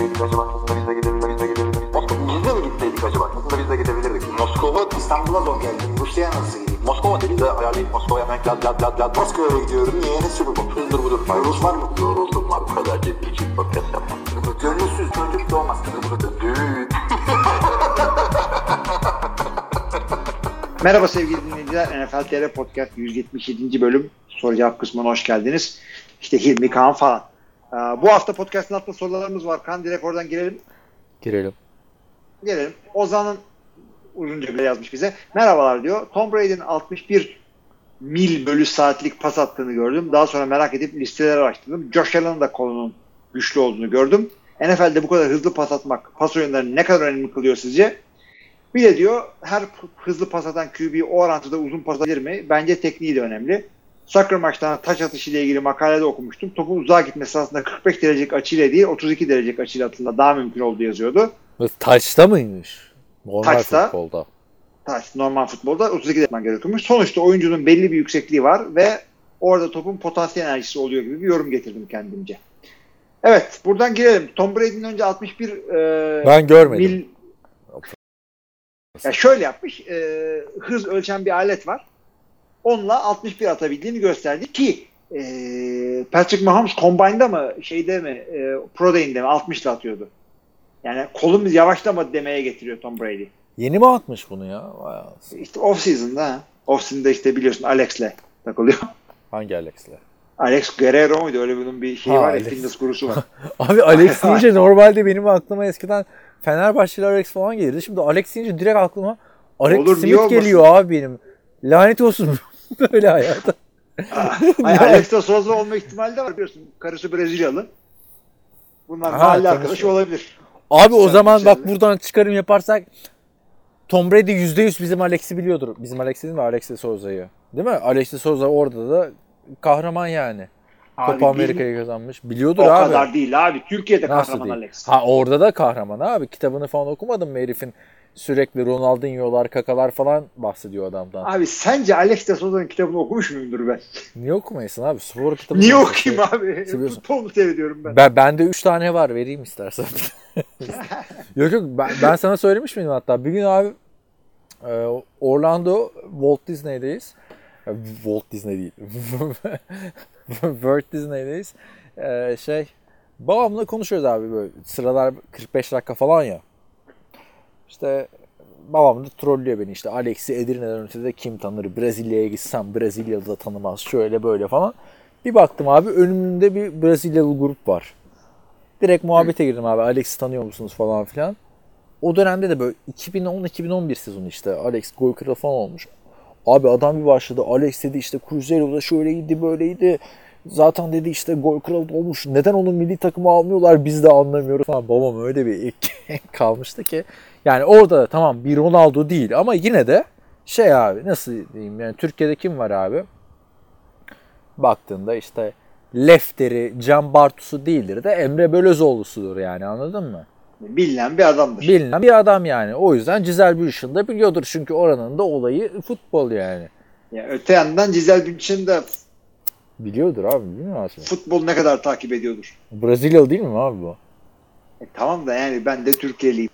gitseydik acaba? Aslında biz de gidebilirdik. Biz de mi gitseydik acaba? Aslında biz de gidebilirdik. Moskova, İstanbul'a zor geldim. Rusya'ya nasıl gideyim? Moskova dedi de ayarlayıp Moskova'ya hemen lad lad lad lad. Moskova'ya gidiyorum. Niye? Ne Super Bowl? Hızdır budur. Rus var mı? Yoruldum var. Bu kadar ciddi için podcast yapmam. Gönülsüz çocuk doğmaz. Düğün. Merhaba sevgili dinleyiciler. NFL TR Podcast 177. bölüm soru cevap kısmına hoş geldiniz. İşte Hilmi Kaan falan. Ee, bu hafta podcast'ın altında sorularımız var. Kan direkt oradan girelim. Girelim. Gelelim. Ozan'ın uzunca bile yazmış bize. Merhabalar diyor. Tom Brady'nin 61 mil bölü saatlik pas attığını gördüm. Daha sonra merak edip listeleri araştırdım. Josh Allen'ın da kolunun güçlü olduğunu gördüm. NFL'de bu kadar hızlı pas atmak pas oyunlarını ne kadar önemli kılıyor sizce? Bir de diyor her hızlı pas atan QB o orantıda uzun pas atabilir mi? Bence tekniği de önemli. Soccer maçlarında taç atışı ile ilgili makalede okumuştum. Topun uzağa gitmesi aslında 45 derecelik açıyla değil 32 derecelik açıyla atılma daha mümkün olduğu yazıyordu. Taçta mıymış? Normal Taçta. futbolda. Taç normal futbolda 32 etmen gerekiyormuş. Sonuçta oyuncunun belli bir yüksekliği var ve orada topun potansiyel enerjisi oluyor gibi bir yorum getirdim kendimce. Evet buradan girelim. Tom Brady'nin önce 61 e, Ben görmedim. mil ya şöyle yapmış. e, hız ölçen bir alet var. Onunla 61 atabildiğini gösterdi ki e, Patrick Mahomes Combine'da mı şeyde mi e, Pro Day'inde mi 60 ile atıyordu. Yani kolumuz yavaşlamadı demeye getiriyor Tom Brady. Yeni mi atmış bunu ya? Vay. İşte off season'da. Off season'da işte biliyorsun Alex'le takılıyor. Hangi Alex'le? Alex Guerrero muydu? Öyle bunun bir şeyi Ha, var fitness gurusu var. Abi Alex deyince normalde benim aklıma eskiden Fenerbahçeli Alex falan gelirdi. Şimdi Alex deyince direkt aklıma Alex Olur, Smith geliyor abi benim. Lanet olsun böyle hayata. Ay, Alex de Souza olma ihtimali de var biliyorsun. Karısı Brezilyalı. Bunlar Ha, mahalle arkadaşı olabilir. Abi o zaman bak buradan çıkarım yaparsak Tom Brady %100 bizim Alex'i biliyordur. Bizim Alex değil mi? Alex de Souza'yı. Değil mi? Alex de Souza orada da kahraman yani. Abi, Copa Amerika'yı kazanmış. Biliyordur O abi. kadar değil abi. Türkiye'de Nasıl kahraman değil? Alex. Ha orada da kahraman abi. Kitabını falan okumadın mı herifin? Sürekli Ronaldinho'lar, kakalar falan bahsediyor adamdan. Abi sence Alex de Souza'nın kitabını okumuş muyumdur ben? Niye okumayasın abi? Spor kitabı. Niye okuyayım abi? Seviyorsun. Futbol mu seyrediyorum ben? Ben, bende 3 tane var vereyim istersen. yok yok ben, ben sana söylemiş miydim hatta bir gün abi e, Orlando Walt Disney'deyiz. E, Walt Disney değil. Walt Disney'deyiz. E, şey babamla konuşuyoruz abi böyle sıralar 45 dakika falan ya. İşte babam da trollüyor beni işte Alex'i Edirne'den ötede kim tanır Brezilya'ya gitsem Brezilya'da da tanımaz şöyle böyle falan. Bir baktım abi önümde bir Brezilyalı grup var. Direkt muhabbete girdim abi. Alex'i tanıyor musunuz falan filan. O dönemde de böyle 2010-2011 sezonu işte Alex gol kralı falan olmuş. Abi adam bir başladı. Alex dedi işte Cruzeiro'da şöyleydi böyleydi. Zaten dedi işte gol kralı olmuş. Neden onun milli takımı almıyorlar biz de anlamıyoruz falan. Babam öyle bir kalmıştı ki. Yani orada da tamam bir Ronaldo değil ama yine de şey abi nasıl diyeyim yani Türkiye'de kim var abi? Baktığında işte Lefteri, Can Bartusu değildir de Emre Belözoğlu'sudur yani anladın mı? Bilinen bir adamdır. Bilinen bir adam yani. O yüzden Cizel Büyüş'ün de biliyordur çünkü oranın da olayı futbol yani. Ya öte yandan Cizel Bündchen de Biliyordur abi bilmiyor musun? futbol ne kadar takip ediyordur. Brezilyalı değil mi abi bu? E, tamam da yani ben de Türkiye'liyim.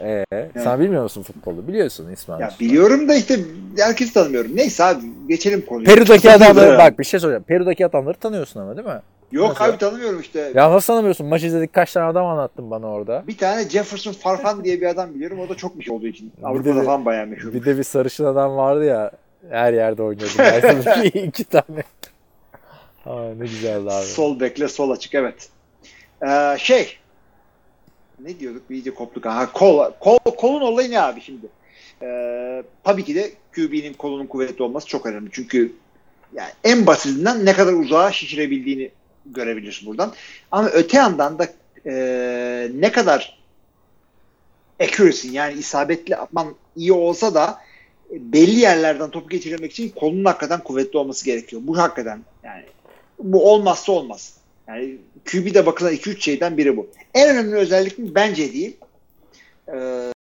Ee, sen bilmiyor musun futbolu? Biliyorsun İsmail. Ya biliyorum da işte herkes tanımıyorum. Neyse abi geçelim konuyu. Peru'daki adamları bak bir şey soracağım. Peru'daki adamları tanıyorsun ama değil mi? Yok Nasıl? abi tanımıyorum işte. Ya nasıl tanımıyorsun? Maç izledik kaç tane adam anlattın bana orada. Bir tane Jefferson Farfan diye bir adam biliyorum. O da çok bir şey olduğu için. Avrupa'da falan bayağı meşhur. Bir de bir sarışın adam vardı ya her yerde oynuyordu. Mersin'de iki tane. Aa, ne güzeldi abi. Sol bekle sol açık evet. Ee, şey ne diyorduk iyice koptuk. Ha, kol, kol, kolun olayı ne abi şimdi? Ee, tabii ki de QB'nin kolunun kuvvetli olması çok önemli. Çünkü yani en basitinden ne kadar uzağa şişirebildiğini görebilirsin buradan. Ama öte yandan da e, ne kadar accuracy'in yani isabetli atman iyi olsa da e, belli yerlerden topu geçirmek için kolunun hakikaten kuvvetli olması gerekiyor. Bu hakikaten yani bu olmazsa olmaz. Yani QB'de bakılan 2-3 şeyden biri bu. En önemli özellik mi? Bence değil. Ee,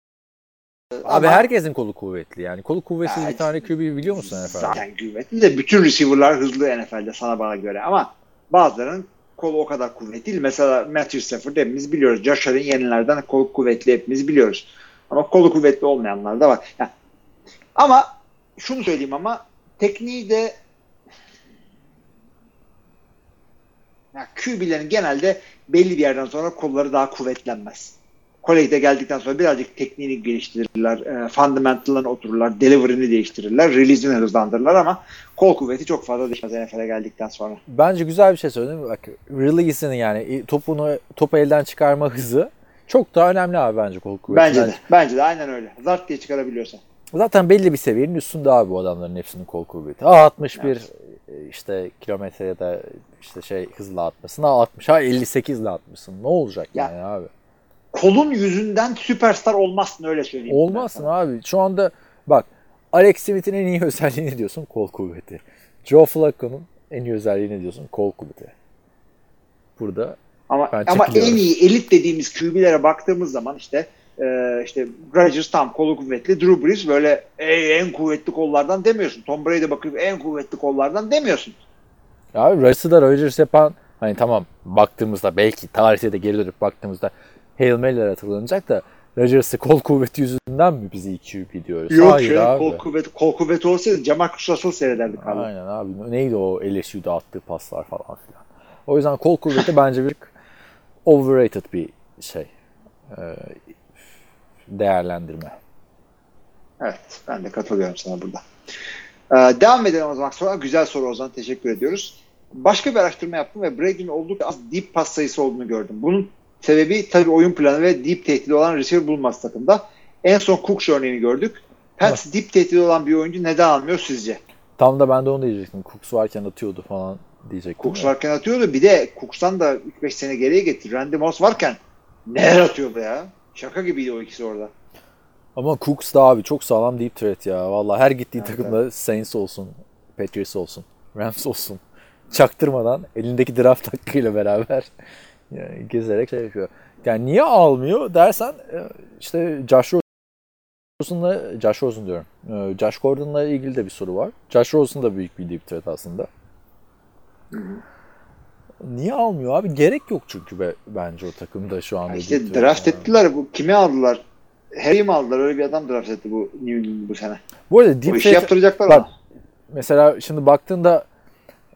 Abi ama herkesin kolu kuvvetli yani. Kolu kuvvetsiz Ya, bir tane QB biliyor musun efendim? Zaten kuvvetli de bütün receiver'lar hızlı NFL'de sana bana göre ama bazılarının kolu o kadar kuvvetli değil. Mesela Matthew Stafford hepimiz biliyoruz. Josh Allen yenilerden kolu kuvvetli hepimiz biliyoruz. Ama kolu kuvvetli olmayanlar da var. Yani, ama şunu söyleyeyim ama tekniği de yani QB'lerin genelde belli bir yerden sonra kolları daha kuvvetlenmez. Kolejde geldikten sonra birazcık tekniğini geliştirirler, e, fundamental'larına otururlar, delivery'ni değiştirirler, release'ini hızlandırırlar ama kol kuvveti çok fazla değişmez NFL'e geldikten sonra. Bence güzel bir şey söyledin. Bak release'ini yani topunu topu elden çıkarma hızı çok daha önemli abi bence kol kuvveti. Bence de. Bence de aynen öyle. Zart diye çıkarabiliyorsan. Zaten belli bir seviyenin üstünde abi bu adamların hepsinin kol kuvveti. Ha 61 evet. İşte kilometre ya da işte şey hızla atmasın. Ha 60 ha 58 ile atmasın. Ne olacak ya, yani abi? Kolun yüzünden süperstar olmazsın öyle söyleyeyim. Olmazsın abi. Şu anda bak Alex Smith'in en iyi özelliğini diyorsun kol kuvveti. Joe Flacco'nun en iyi özelliğini diyorsun kol kuvveti. Burada ama ama en iyi elit dediğimiz QB'lere baktığımız zaman işte e, işte Rodgers tam kolu kuvvetli. Drew Brees böyle Ey, en kuvvetli kollardan demiyorsun. Tom Brady bakıp en kuvvetli kollardan demiyorsun. Abi Rodgers'ı da Rodgers yapan hani tamam baktığımızda belki tarihte de geri dönüp baktığımızda Hail Mary'ler hatırlanacak da Rodgers'ı kol kuvveti yüzünden mi bizi QB diyoruz? Yok Hayır abi. Kol kuvveti, kol kuvveti olsaydı Jamarcus Russell seyrederdik abi. Aynen abi. Neydi o LSU'da attığı paslar falan filan. O yüzden kol kuvveti bence bir overrated bir şey. Ee, değerlendirme. Evet. Ben de katılıyorum sana burada. Ee, devam edelim o zaman sonra. Güzel soru o zaman. Teşekkür ediyoruz. Başka bir araştırma yaptım ve Brady'nin oldukça az deep pas sayısı olduğunu gördüm. Bunun sebebi tabii oyun planı ve deep tehdidi olan receiver bulunması takımda. En son Cooks örneğini gördük. Pats evet. deep tehdidi olan bir oyuncu neden almıyor sizce? Tam da ben de onu diyecektim. Cooks varken atıyordu falan diyecektim. Cooks varken atıyordu. Bir de Cooks'tan da 3-5 sene geriye getir. Randy Moss varken neler atıyordu ya? Şaka gibiydi o ikisi orada. Ama Cooks da abi çok sağlam deep threat ya. Vallahi her gittiği evet, takımda evet. Saints olsun, Patriots olsun, Rams olsun. Çaktırmadan elindeki draft hakkıyla beraber yani gezerek şey yapıyor. Yani niye almıyor dersen e, işte Josh Rosen'la Josh Rosen diyorum. E, Josh Gordon'la ilgili de bir soru var. Josh Rosen da büyük bir deep threat aslında. Hı hı. Niye almıyor abi? Gerek yok çünkü be, bence o takımda şu anda. İşte draft yani. ettiler. Bu kimi aldılar? Harry mi aldılar? Öyle bir adam draft etti bu New England bu sene. Bu arada deep o işi threat, yaptıracaklar bak, Mesela şimdi baktığında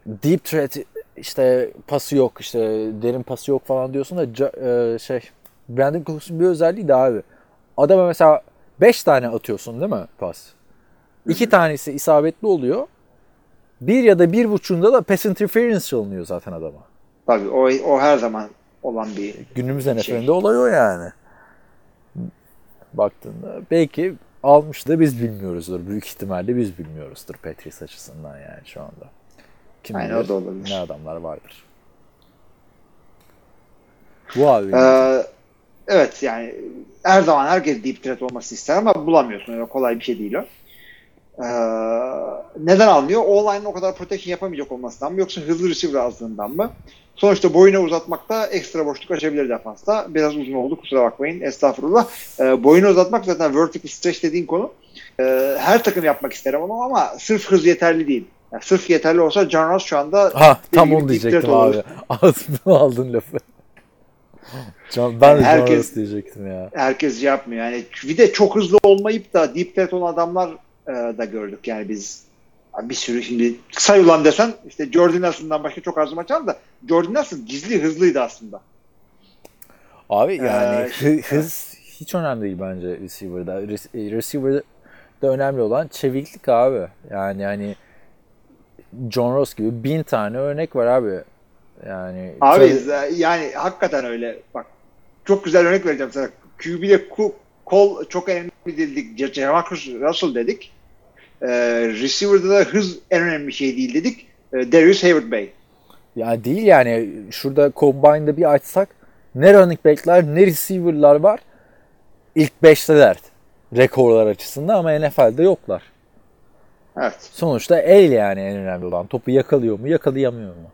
deep threat işte pası yok işte derin pası yok falan diyorsun da e, şey Brandon Cooks'un bir özelliği de abi. Adama mesela 5 tane atıyorsun değil mi pas? 2 tanesi isabetli oluyor. Bir ya da bir buçuğunda da pass interference çalınıyor zaten adama. Tabii o, o her zaman olan bir Günümüz şey. NFL'inde olay o yani. Baktığında belki almış da biz bilmiyoruzdur. Büyük ihtimalle biz bilmiyoruzdur Patriots açısından yani şu anda. Kim Aynen bilir, o da olabilir. Ne adamlar vardır. Bu abi. Ee, evet yani her zaman herkes deep threat olması ister ama bulamıyorsun. Öyle kolay bir şey değil o. Ee, neden almıyor? O-line'ın o kadar protection yapamayacak olmasından mı yoksa hızlı receiver azlığından mı? Sonuçta boyunu uzatmakta ekstra boşluk açabilir defansta. Biraz uzun oldu kusura bakmayın. Estağfurullah. Ee, boyunu uzatmak zaten vertical stretch dediğin konu. Ee, her takım yapmak isterim onu ama sırf hız yeterli değil. Yani sırf yeterli olsa John Ross şu anda ha, tam onu diyecektim abi. Ağzımdan aldın lafı. Can, ben yani herkes, diyecektim ya. Herkes yapmıyor. Yani bir de çok hızlı olmayıp da deep threat olan adamlar e, da gördük. Yani biz bir sürü şimdi say ulan desen işte Jordan Nelson'dan başka çok az maç da Jordan Nelson gizli hızlıydı aslında. Abi yani ee, hız hiç önemli değil bence receiver'da. Receiver'da da önemli olan çeviklik abi. Yani hani John Ross gibi bin tane örnek var abi. Yani abi tabii... yani hakikaten öyle. Bak çok güzel örnek vereceğim sana. QB'de kol çok önemli dedik. Jamarcus Russell dedik. Ee, receiver'da da hız en önemli şey değil dedik. Ee, Darius Hayward Bey. Ya değil yani. Şurada Combine'da bir açsak ne running back'ler ne receiver'lar var. İlk 5'teler rekorlar açısından ama NFL'de yoklar. Evet. Sonuçta el yani en önemli olan. Topu yakalıyor mu, yakalayamıyor mu?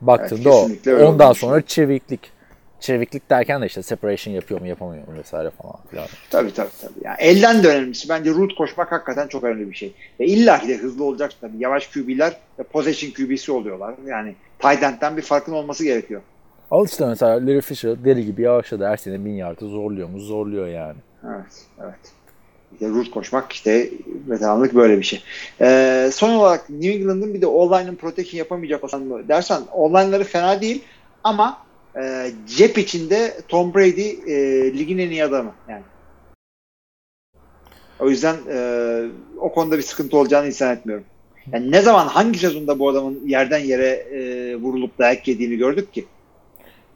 Baktığında evet, o. Ondan sonra çeviklik. Çeviklik derken de işte separation yapıyor mu yapamıyor mu vesaire falan filan. Tabii tabii tabii. Yani elden de önemlisi. Bence root koşmak hakikaten çok önemli bir şey. Ve illa ki de hızlı olacak tabii. Yavaş QB'ler possession QB'si oluyorlar. Yani tight end'den bir farkın olması gerekiyor. Al işte mesela Larry Fisher deli gibi yavaşladı. Her sene bin yardı zorluyor mu? Zorluyor yani. Evet, evet. İşte root koşmak işte veteranlık böyle bir şey. Ee, son olarak New England'ın bir de online'ın protection yapamayacak olsan dersen online'ları fena değil ama e, cep içinde Tom Brady e, ligin en iyi adamı yani. O yüzden e, o konuda bir sıkıntı olacağını insan etmiyorum. Yani ne zaman hangi sezonda bu adamın yerden yere e, vurulup dayak yediğini gördük ki?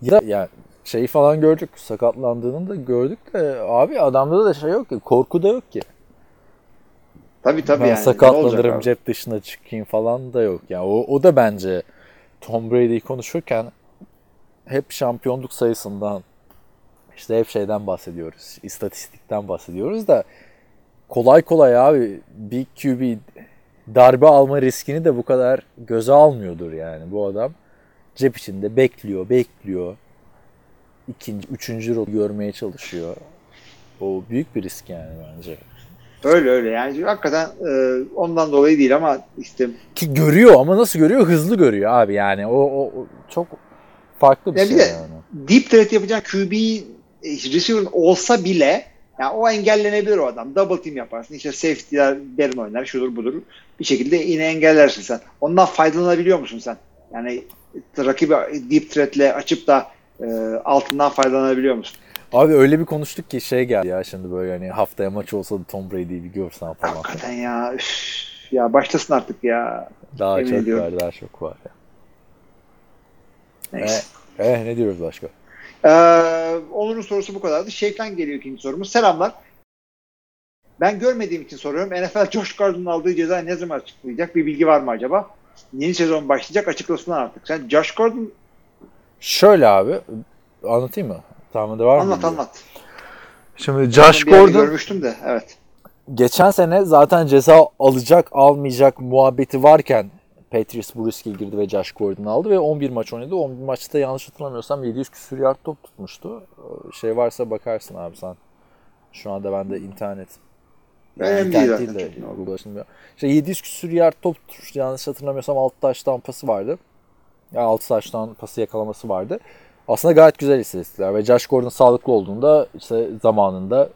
Ya, ya şeyi falan gördük. Sakatlandığını da gördük de abi adamda da şey yok ki. Korku da yok ki. Tabii tabii ben yani. Sakatlanırım cep dışına çıkayım falan da yok. Yani o, o da bence Tom Brady'yi konuşurken hep şampiyonluk sayısından işte hep şeyden bahsediyoruz. istatistikten bahsediyoruz da kolay kolay abi bir QB darbe alma riskini de bu kadar göze almıyordur yani bu adam. Cep içinde bekliyor, bekliyor. İkinci, üçüncü rol görmeye çalışıyor. O büyük bir risk yani bence. Öyle öyle yani hakikaten e, ondan dolayı değil ama işte Ki görüyor ama nasıl görüyor? Hızlı görüyor abi yani. O, o, o çok farklı bir Ya bir şey de- yani. deep threat yapacak QB e, receiver olsa bile yani o engellenebilir o adam. Double team yaparsın. İşte safety'ler derin oynar. Şudur budur. Bir şekilde yine engellersin sen. Ondan faydalanabiliyor musun sen? Yani rakibi deep threat'le açıp da e, altından faydalanabiliyor musun? Abi öyle bir konuştuk ki şey geldi ya şimdi böyle hani haftaya maç olsa da Tom Brady'yi bir görsen falan. Hakikaten ya. üf, ya başlasın artık ya. Daha Emin çok ediyorum. var, daha çok var. Ya. Neyse. Eh, ne diyoruz başka? Ee, Onur'un sorusu bu kadardı. Şeyh'ten geliyor ikinci sorumuz. Selamlar. Ben görmediğim için soruyorum. NFL Josh Gordon'un aldığı cezayı ne zaman açıklayacak? Bir bilgi var mı acaba? Yeni sezon başlayacak açıklasınlar artık. Sen Josh Gordon Şöyle abi anlatayım mı? Tamam da var mı? anlat anlat. Şimdi Josh yerde Gordon görmüştüm de evet. geçen sene zaten ceza alacak almayacak muhabbeti varken Patriots bu riske girdi ve Josh Gordon aldı ve 11 maç oynadı. 11 maçta yanlış hatırlamıyorsam 700 küsur yard top tutmuştu. Şey varsa bakarsın abi sen. Şu anda bende internet değil internet değil de ulaşılmıyor. İşte 700 küsur yard top tutmuş. Yanlış hatırlamıyorsam 6 taştan pası vardı. Yani 6 taştan pası yakalaması vardı. Aslında gayet güzel istatistikler ve Josh Gordon sağlıklı olduğunda işte zamanında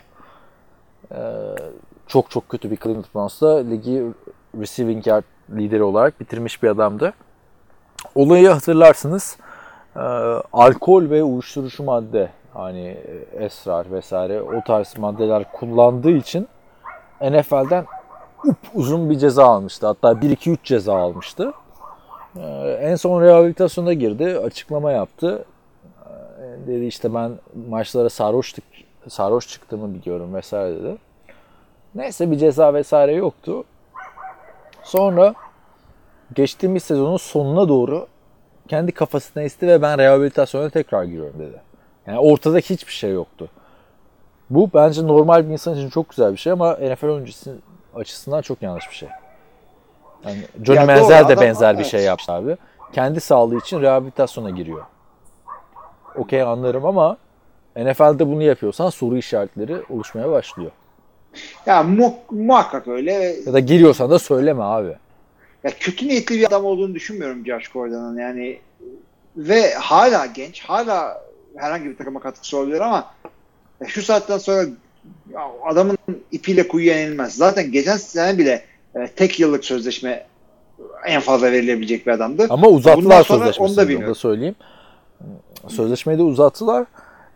e, çok çok kötü bir Cleveland Browns'ta ligi receiving yard lideri olarak bitirmiş bir adamdı. Olayı hatırlarsınız e, alkol ve uyuşturucu madde hani e, esrar vesaire o tarz maddeler kullandığı için NFL'den up uzun bir ceza almıştı. Hatta 1-2-3 ceza almıştı. E, en son rehabilitasyona girdi. Açıklama yaptı. E, dedi işte ben maçlara sarhoş, sarhoş çıktığımı biliyorum vesaire dedi. Neyse bir ceza vesaire yoktu. Sonra geçtiğimiz sezonun sonuna doğru kendi kafasına esti ve ben rehabilitasyona tekrar giriyorum dedi. Yani ortada hiçbir şey yoktu. Bu bence normal bir insan için çok güzel bir şey ama NFL oyuncusu açısından çok yanlış bir şey. Yani Johnny Ya doğru, Manziel de adam- benzer bir evet. şey yaptı abi. Kendi sağlığı için rehabilitasyona giriyor. Okey anlarım ama NFL'de bunu yapıyorsan soru işaretleri oluşmaya başlıyor. Ya mu- muhakkak öyle. Ya da giriyorsan da söyleme abi. Ya kötü niyetli bir adam olduğunu düşünmüyorum Josh Gordon'ın. Yani ve hala genç, hala herhangi bir takıma katkısı olabilir ama ya şu saatten sonra adamın ipiyle kuyuya inilmez. Zaten geçen sene bile e, tek yıllık sözleşme en fazla verilebilecek bir adamdı. Ama uzattılar sözleşmesini. onu da Onu da söyleyeyim. Sözleşmeyi de uzattılar.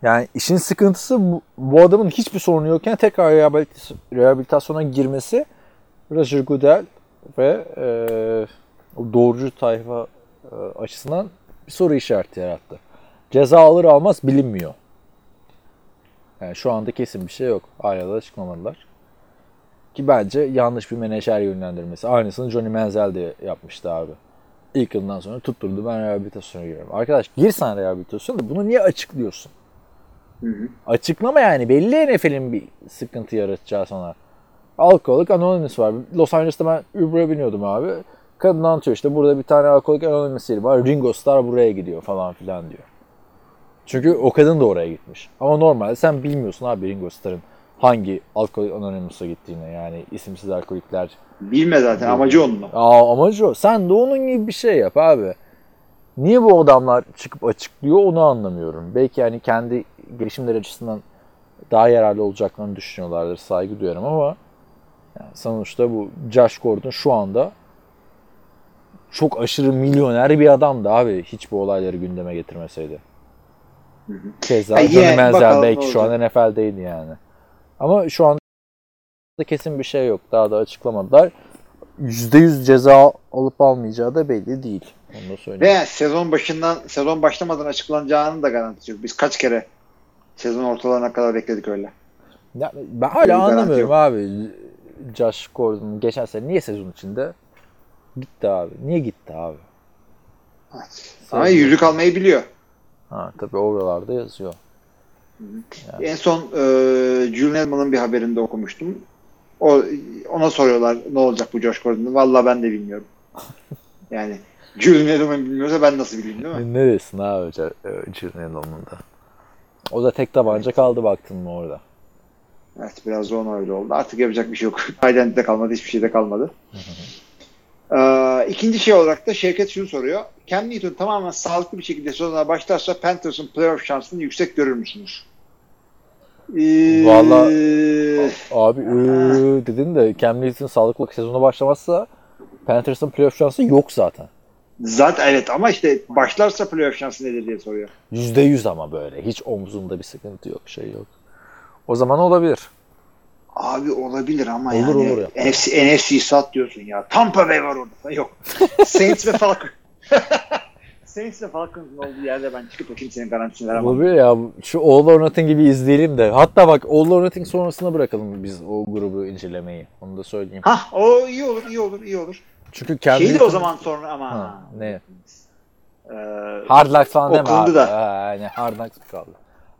Yani işin sıkıntısı bu, bu adamın hiçbir sorunu yokken tekrar rehabilitas- rehabilitasyona girmesi Roger Goodell ve e, doğrucu tayfa e, açısından bir soru işareti yarattı. Ceza alır almaz bilinmiyor. Yani şu anda kesin bir şey yok. Hala da açıklamadılar. Ki bence yanlış bir menajer yönlendirmesi. Aynısını Johnny Manziel de yapmıştı abi. İlk yıldan sonra tutturdu ben rehabilitasyona giriyorum. Arkadaş gir sen rehabilitasyona da bunu niye açıklıyorsun? Hı hı. Açıklama yani belli NFL'in bir sıkıntı yaratacağı sana. Alkolik Anonymous var. Los Angeles'ta ben Uber'a biniyordum abi. Kadın anlatıyor işte burada bir tane alkolik Anonymous yeri var. Ringo Starr buraya gidiyor falan filan diyor. Çünkü o kadın da oraya gitmiş. Ama normalde sen bilmiyorsun abi Ringo Starr'ın hangi Alkolik Anonymous'a gittiğini yani isimsiz alkolikler. Bilme zaten amacı onun. Aa amacı o. Sen de onun gibi bir şey yap abi. Niye bu adamlar çıkıp açıklıyor onu anlamıyorum. Belki yani kendi gelişimleri açısından daha yararlı olacaklarını düşünüyorlardır. Saygı duyarım ama yani sonuçta bu Josh Gordon şu anda çok aşırı milyoner bir adamdı abi. Hiç bu olayları gündeme getirmeseydi. Keza Ya Johnny yine Manziel belki şu an NFL'deydi yani. Ama şu anda kesin bir şey yok. Daha da açıklamadılar. %100 ceza alıp almayacağı da belli değil. Onu da söyleyeyim. Ve sezon başından sezon başlamadan açıklanacağının da garantisi yok. Biz kaç kere sezon ortalarına kadar bekledik öyle. Ya, ben hala garanti anlamıyorum abi. Josh Gordon geçen sene niye sezon içinde gitti abi? Niye gitti abi? Evet. Ama yüzük almayı biliyor. Ha tabii oralarda yazıyor. En son e, Julian Edelman'ın bir haberinde okumuştum. O ona soruyorlar ne olacak bu Josh Gordon'un. Vallahi ben de bilmiyorum. Yani Julian Edelman bilmiyorsa ben nasıl bileyim değil mi? Ne desin abi Julian Edelman'ın da? O da tek tabanca kaldı baktın mı orada. Evet biraz da ona öyle oldu. Artık yapacak bir şey yok. De kalmadı. Hiçbir şeyde kalmadı. Ee, ikinci şey olarak da Şevket şunu soruyor. Cam Newton tamamen sağlıklı bir şekilde sezona başlarsa Panthers'ın playoff şansını yüksek görür müsünüz? Ee, Vallahi- Abi ıı, dedin de Cam Newton sağlıklı sezona başlamazsa Panthers'ın playoff şansı yok zaten. Zaten evet ama işte başlarsa playoff şansı nedir diye soruyor. %100 ama böyle. Hiç omzunda bir sıkıntı yok, şey yok. O zaman olabilir. Abi olabilir ama Olur, yani olur ya. NFC, NFC sat diyorsun ya. Tampa Bay var orada. Yok. Saints ve Falcons. Saints ve Falcons'ın olduğu yerde ben çıkıp da kimsenin garantisini veremem. Olabilir ya. Şu All or Nothing gibi izleyelim de. Hatta bak All or Nothing sonrasına bırakalım biz o grubu incelemeyi. Onu da söyleyeyim. Hah o iyi olur iyi olur iyi olur. Çünkü Cam Şeyi de o zaman sonra ama. Ha, ne? Ee, Hard Knocks falan deme abi. da. Ha, yani Hard Knocks kaldı.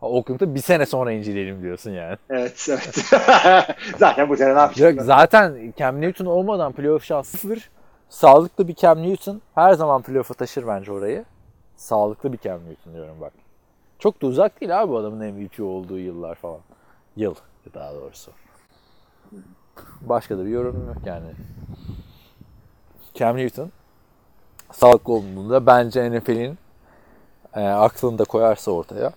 Oakland'ı bir sene sonra inceleyelim diyorsun yani. evet evet. Zaten bu sene ne Yok, yapacaklar? zaten Cam Newton olmadan playoff şansı sıfır. Sağlıklı bir Cam Newton her zaman playoff'a taşır bence orayı. Sağlıklı bir Cam Newton diyorum bak. Çok da uzak değil abi bu adamın MVP olduğu yıllar falan. Yıl daha doğrusu. Başka da bir yorum yok yani. Cam Newton sağlıklı olduğunda bence NFL'in e, aklını da koyarsa ortaya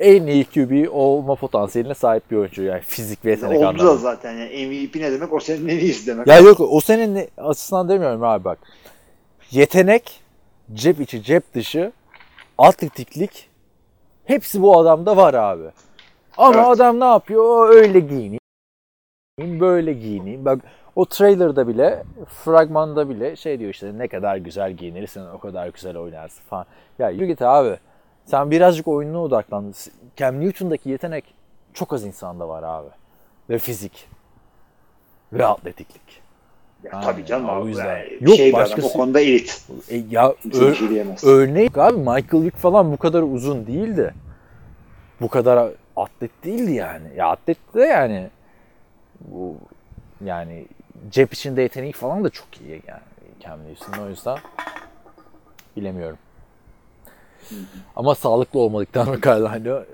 en iyi QB olma potansiyeline sahip bir oyuncu yani fizik ve yetenek Oldu da anlamında. zaten yani MVP ne demek o senin en iyisi demek. Ya yok o senin ne- açısından demiyorum abi bak. Yetenek, cep içi cep dışı, atletiklik hepsi bu adamda var abi. Ama Evet. adam ne yapıyor? Öyle giyineyim, böyle giyineyim. Bak o trailer'da bile, fragmanda bile şey diyor işte ne kadar güzel giyinirsen o kadar güzel oynarsın falan. Ya yürü git abi. Sen birazcık oyununa odaklan. Cam Newton'daki yetenek çok az insanda var abi. Ve fizik. Ve atletiklik. Ya, Aynen, tabii canım. o o yüzden. yüzden. Yok, şey bir adam, başkası- o konuda elit. E, ya ö- örnek abi Michael Vick falan bu kadar uzun değildi. Bu kadar atlet değildi yani. Ya atlet de yani bu yani cep içinde yeteneği falan da çok iyi yani Cam Newton'un o yüzden bilemiyorum. Ama sağlıklı olmadıktan Carolina e,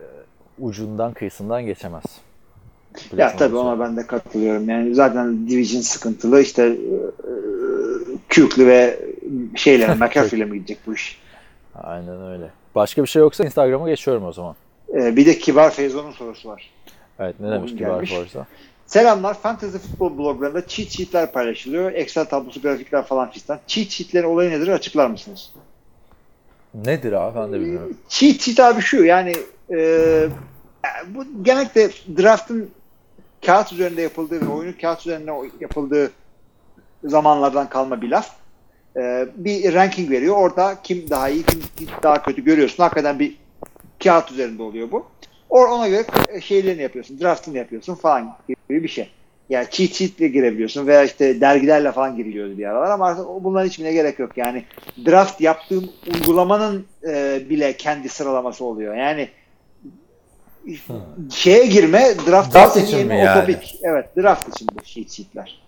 ucundan kıyısından geçemez. Ya tabii ona ben de katılıyorum. Yani zaten Division sıkıntılı. İşte e, Küklü ve şeyle McAfee'yle mi gidecek bu iş? Aynen öyle. Başka bir şey yoksa Instagram'a geçiyorum o zaman. E, bir de Kibar Feyzo'nun sorusu var. Evet ne demiş Kibar gelmiş. Selamlar. Fantasy futbol bloglarında cheat sheetler paylaşılıyor. Excel tablosu, grafikler falan fistan. Cheat sheetlerin olayı nedir açıklar mısınız? Nedir abi ben de bilmiyorum. Cheat sheet abi şu yani e, bu genellikle draftın kağıt üzerinde yapıldığı ve oyunun kağıt üzerinde yapıldığı zamanlardan kalma bir laf. E, bir ranking veriyor. Orada kim daha iyi, kim daha kötü görüyorsun. Hakikaten bir kağıt üzerinde oluyor bu. Or ona göre şeylerini yapıyorsun. Draftını yapıyorsun falan gibi bir şey. Yani cheat sheet'le girebiliyorsun veya işte dergilerle falan giriliyordu bir aralar ama artık bunların hiçbirine gerek yok. Yani draft yaptığım uygulamanın e, bile kendi sıralaması oluyor. Yani şeye girme draft, Draft için mi yani? otopik. Evet draft için bu cheat sheet'ler.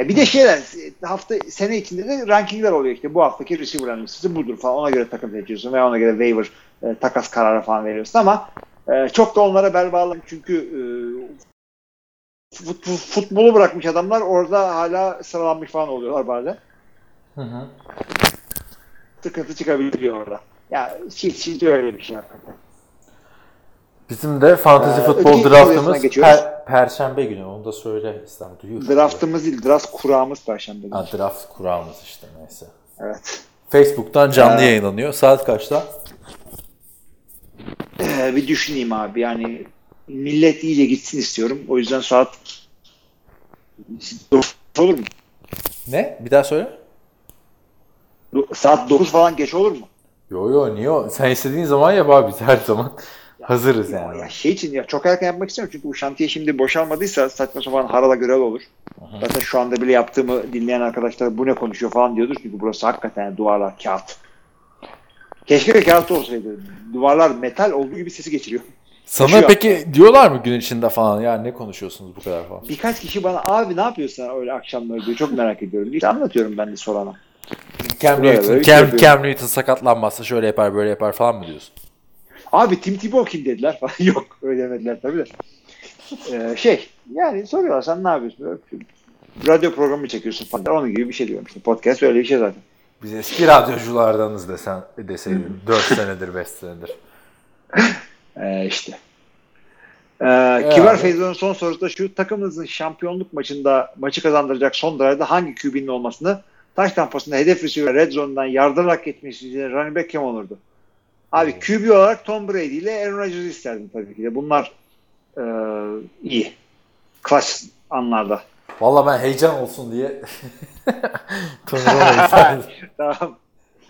Ya bir de şeyler hafta sene içinde de rankingler oluyor işte bu haftaki receiver listesi budur falan ona göre takım seçiyorsun ve ona göre waiver e, takas kararı falan veriyorsun ama e, çok da onlara bel bağlam çünkü e, fut, futbolu bırakmış adamlar orada hala sıralanmış falan oluyorlar bazen. Hı hı. Sıkıntı çıkabiliyor orada. Ya çift öyle bir şey hakikaten. Bizim de fantasy Ee, futbol draftımız per- perşembe günü. Onu da söyle İslam duyuyor. Draftımız değil, draft kurağımız perşembe günü. Ha, draft kurağımız işte neyse. Evet. Facebook'tan canlı Ee, yayınlanıyor. Saat kaçta? Ee, bir düşüneyim abi yani millet iyice gitsin istiyorum. O yüzden saat 9 olur mu? Ne? Bir daha söyle. Do- Saat 9 falan geç olur mu? Yo yo niye? Sen istediğin zaman yap abi her zaman hazırız Ya, yani. ya şey için ya çok erken yapmak istemiyorum çünkü bu şantiye şimdi boşalmadıysa saçma sapan harala görev olur. Zaten şu anda bile yaptığımı dinleyen arkadaşlar bu ne konuşuyor falan diyordur çünkü burası hakikaten duvarlar kağıt. Keşke kağıt olsaydı. Duvarlar metal olduğu gibi sesi geçiriyor. Sana Koşuyor. peki diyorlar mı gün içinde falan ya ne konuşuyorsunuz bu kadar falan? Birkaç kişi bana abi ne yapıyorsun öyle akşamları diyor. Çok merak ediyorum. İşte anlatıyorum ben de sorana. Cam Newton, Cam. Cam Newton sakatlanmazsa şöyle yapar böyle yapar falan mı diyorsun? Abi Tim Tebow kim dediler falan. Yok öyle demediler tabii de. Ee, şey yani soruyorlar sen ne yapıyorsun? Böyle Radyo programı çekiyorsun falan. Onun gibi bir şey diyorum işte. Podcast öyle bir şey zaten. Biz eski radyoculardanız desen, deseydin. 4 senedir 5 senedir. Ee, işte. Ee, Kibar Feyzo'nun son sorusu da şu. Takımınızın şampiyonluk maçında maçı kazandıracak son drive'da hangi QB'nin olmasını taş tampasında hedef receiver red zone'dan yardırarak için running back kim olurdu? Abi QB olarak Tom Brady ile Aaron Rodgers'ı isterdim tabii ki de. Bunlar e, iyi. Klas anlarda. Valla ben heyecan olsun diye Tony Romo'yu isterdim. tamam.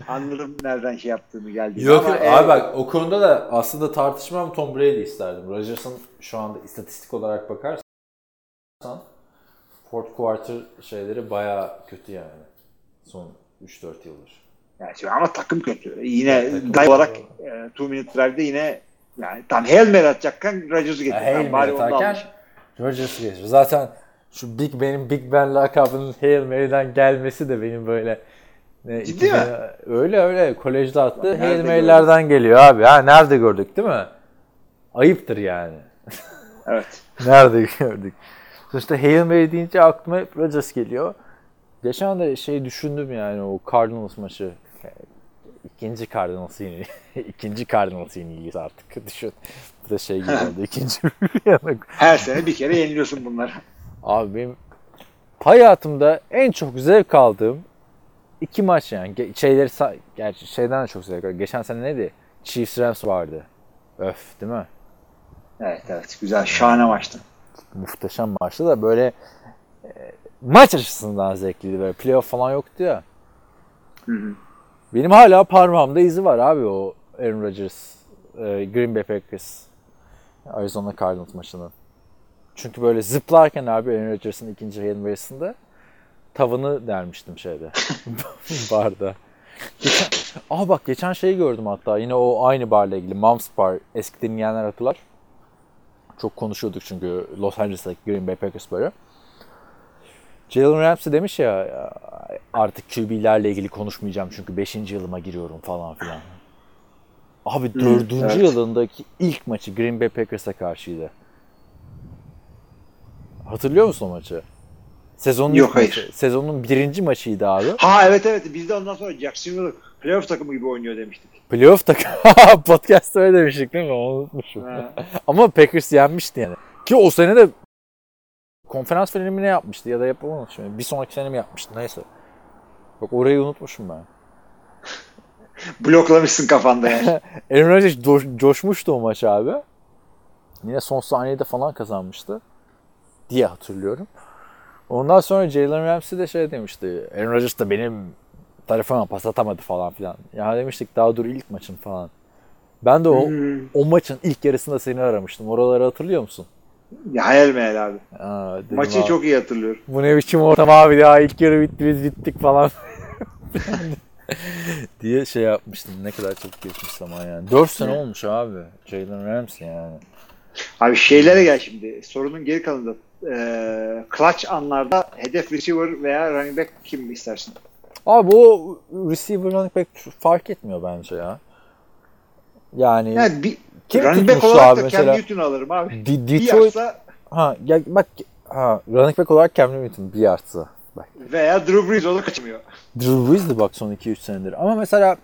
Anladım nereden şey yaptığını geldiğini. Yok Ama abi bak o konuda da aslında tartışmam Tom Brady isterdim. Rodgers'ın şu anda istatistik olarak bakarsan fourth quarter şeyleri baya kötü yani. Son 3-4 yıldır. Yani şimdi ama takım kötü. Yine Evet, drive olarak e, two minute drive'de yine yani tam Hail Mary atacakken Rodgers'ı getirdi. Yani onu da atarken. Rodgers'ı geçiyor. Zaten şu Big Ben'in Big Ben lakabının Hail Mary'den gelmesi de benim böyle ne, Ciddi iki mi? Öyle öyle kolejde attı. Hail? Mary'lerden geliyor abi. Ha nerede gördük değil mi? Ayıptır yani. Evet. Nerede gördük? Sonuçta Hail Mary deyince aklıma Rodgers geliyor. Geçen de şey düşündüm yani o Cardinals maçı. İkinci Cardinals yine. ikinci Cardinals yenilgisi artık. Düşün. Bu da şey gibi oldu. İkinci. Her sene bir kere yeniliyorsun bunları. Abi benim hayatımda en çok zevk aldığım iki maç yani. Ge- Şeyleri gerçi şeyden de çok zevk aldım. Geçen sene neydi? Chiefs Rams vardı. Öf değil mi? Evet evet güzel şahane maçtı. muhteşem maçtı da böyle e, maç açısından zevkliydi böyle playoff falan yoktu ya. Hı hı. Benim hala parmağımda izi var abi o Aaron Rodgers, e, Green Bay Packers, Arizona Cardinals maçının. Çünkü böyle zıplarken abi Aaron Rodgers'ın ikinci Hail tavanı dermiştim şeyde. barda. Geçen, aa bak geçen şeyi gördüm hatta yine o aynı barla ilgili. Moms Bar eski dinleyenler hatırlar. Çok konuşuyorduk çünkü Los Angeles'taki Green Bay Packers böyle. Jalen Ramsey demiş ya artık QB'lerle ilgili konuşmayacağım çünkü 5. yılıma giriyorum falan filan. Abi 4. evet. yılındaki ilk maçı Green Bay Packers'a karşıydı. Hatırlıyor musun o maçı? Sezonun Yok, hayır. maçı. Sezonun birinci maçıydı abi. Ha evet evet biz de ondan sonra Jacksonville playoff takımı gibi oynuyor demiştik. Playoff takım. Podcast'ta öyle demiştik değil mi? Onu unutmuşum. Ama Packers yenmişti yani. Ki o sene de konferans finali mi ne yapmıştı ya da yapamamış. mı? Bir sonraki sene mi yapmıştı neyse. Bak orayı unutmuşum ben. Bloklamışsın kafanda yani. Aaron Rodgers coş- coşmuştu o maç abi. Yine son saniyede falan kazanmıştı. Diye hatırlıyorum. Ondan sonra Jalen Ramsey de şey demişti. Aaron Rodgers da benim tarafıma pas atamadı falan filan. Ya demiştik daha dur ilk maçın falan. Ben de o Hmm. o maçın ilk yarısında seni aramıştım. Oraları hatırlıyor musun? Ya hayal meyal abi. Aa, Maçı abi, çok iyi hatırlıyorum. Bu ne biçim ortam abi ya ilk yarı bitti biz bittik falan. diye şey yapmıştım. Ne kadar çok geçmiş zaman yani. 4 sene olmuş abi. Jalen Ramsey yani. Abi şeylere gel şimdi. Sorunun geri kalanında e, clutch anlarda hedef receiver veya running back kim istersin? Abi o receiver running back fark etmiyor bence ya. Yani, Yani bir kim running back olarak abi da Cam mesela? Newton'u alırım abi. Bir Detroit yaşta ha ya bak ha running back olarak Cam Newton bir artsa. Bak veya Drew Brees o da kaçmıyor. Drew Brees'di bak son 2-3 senedir. Ama mesela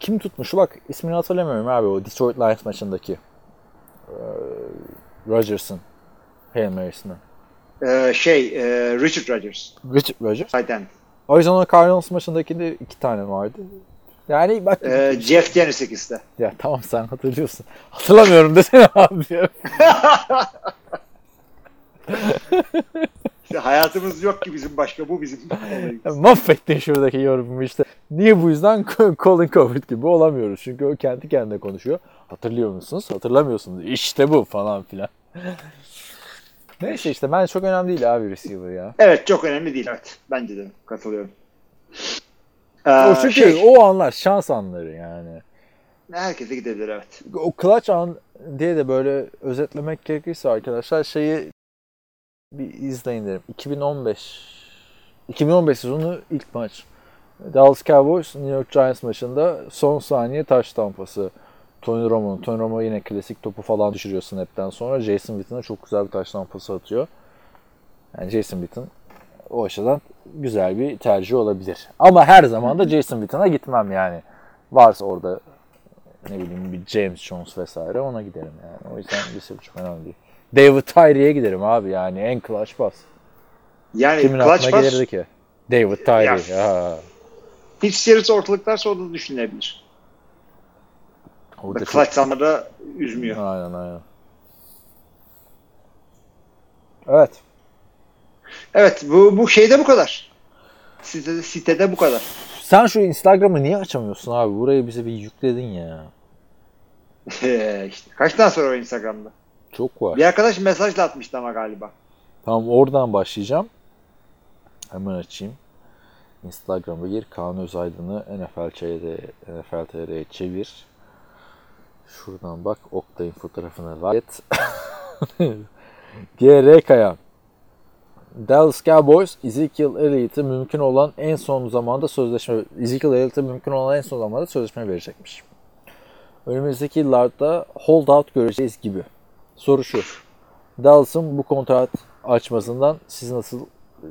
kim tutmuştu bak ismini hatırlamıyorum abi o Detroit Lions maçındaki. Ee, Rodgers'ın Hail Mary'sini. E, şey e, Richard Rodgers. Richard Rodgers. Tight end. Arizona Cardinals maçındaki de iki tane vardı. Yani bak E, Jeff Janisakis'te. ya tamam sen hatırlıyorsun. Hatırlamıyorum desene abi. İşte hayatımız yok ki bizim başka bu bizim. Ya Mahvettin şuradaki yorumu işte. Niye bu yüzden Colin Cowherd gibi olamıyoruz? Çünkü o kendi kendine konuşuyor. Hatırlıyor musunuz? Hatırlamıyorsunuz. İşte bu falan filan. Neyse işte ben çok önemli değil abi receiver ya. evet çok önemli değil. Evet bence de katılıyorum. E, O çünkü şey, o anlar şans anları yani. herkese gidebilir evet. O clutch an diye de böyle özetlemek gerekirse arkadaşlar şeyi bir izleyin derim. 2015 2015 sezonu ilk maç. Dallas Cowboys New York Giants maçında son saniye taş tampası. Tony Romo'nun. Tony Romo yine klasik topu falan düşürüyor snap'ten sonra. Jason Witten'a çok güzel bir taş tampası atıyor. Yani Jason Witten o açıdan güzel bir tercih olabilir. Ama her zaman da Jason Witten'a gitmem yani. Varsa orada ne bileyim bir James Jones vesaire ona giderim yani. O yüzden receiver çok önemli değil. David Tyree'ye giderim abi yani en clutch pass. Yani Kimin clutch aklına pass gelirdi ki? David Tyree. Ya. Hiç serisi ortalıklarsa o da düşünülebilir. O da Clutch üzmüyor. Aynen aynen. Evet. Evet bu, bu şeyde bu kadar. Sitede, sitede bu kadar. Sen şu Instagram'ı niye açamıyorsun abi? Burayı bize bir yükledin ya. işte, kaç tane sonra var Instagram'da? Çok var. Bir arkadaş mesajla atmıştı ama galiba. Tamam oradan başlayacağım. Hemen açayım. Instagram'a gir. Kaan Özaydın'ı NFL NFL TR'ye çevir. Şuradan bak. Oktay'ın fotoğrafını like et. GR Kaya. Dallas Cowboys Ezekiel Elliott'ı mümkün olan en son zamanda sözleşme Ezekiel Elliott'ı mümkün olan en son zamanda sözleşme verecekmiş. Önümüzdeki yıllarda holdout göreceğiz gibi. Soru şu. Dallas'ın bu kontrat açmasından siz nasıl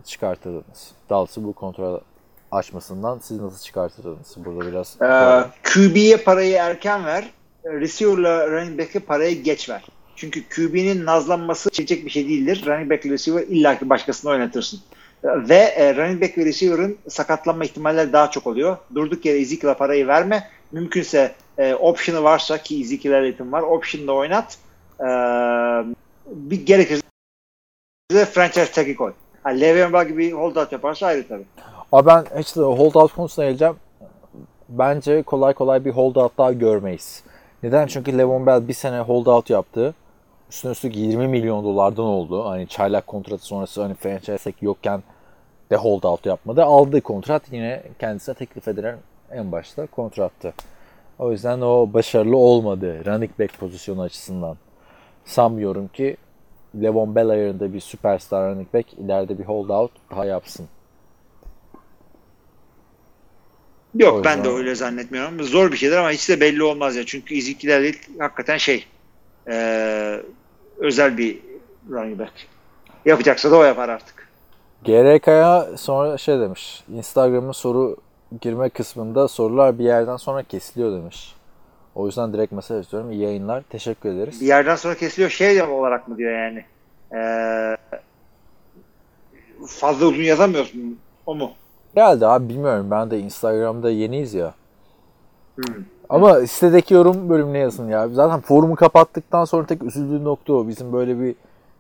çıkartırdınız? Dallas'ın bu kontrat açmasından siz nasıl çıkartırdınız? Burada biraz Ee, QB'ye parayı erken ver. Receiver'la running back'e parayı geç ver. Çünkü QB'nin nazlanması çekecek bir şey değildir. Running back receiver illaki başkasını oynatırsın. Ve e, running back ve receiver'ın sakatlanma ihtimalleri daha çok oluyor. Durduk yere Ezekiel'e parayı verme. Mümkünse e, option'ı varsa ki Ezekiel Elliott'ın var. Option'da oynat. E, bir gerekirse franchise tag'i koy. Ha, Le'Veon Bell gibi holdout yaparsa ayrı tabii. Abi ben işte holdout konusuna geleceğim. Bence kolay kolay bir holdout daha görmeyiz. Neden? Çünkü Levon Bell bir sene holdout yaptı. Üstüne üstlük 20 milyon dolardan oldu. Hani çaylak kontratı sonrası hani franchise yokken de holdout yapmadı. Aldığı kontrat yine kendisine teklif edilen en başta kontrattı. O yüzden o başarılı olmadı running back pozisyonu açısından. Sanmıyorum ki Levon Bell ayarında bir süperstar running back ileride bir holdout daha yapsın. Yok O ben de yüzden- öyle zannetmiyorum. Zor bir şeydir ama hiç de belli olmaz ya. Çünkü Ezekiel Elliott hakikaten şey eee, özel bir running back. Yapacaksa da o yapar artık. GRK'ya sonra şey demiş. Instagram'ın soru girme kısmında sorular bir yerden sonra kesiliyor demiş. O yüzden direkt mesaj istiyorum. İyi yayınlar. Teşekkür ederiz. Bir yerden sonra kesiliyor şey olarak mı diyor yani. Eee, fazla uzun yazamıyorsun. O mu? Geldi abi bilmiyorum. Ben de Instagram'da yeniyiz ya. Hmm. Ama sitedeki yorum bölümüne yazın ya. Zaten forumu kapattıktan sonra tek üzüldüğüm nokta o. Bizim böyle bir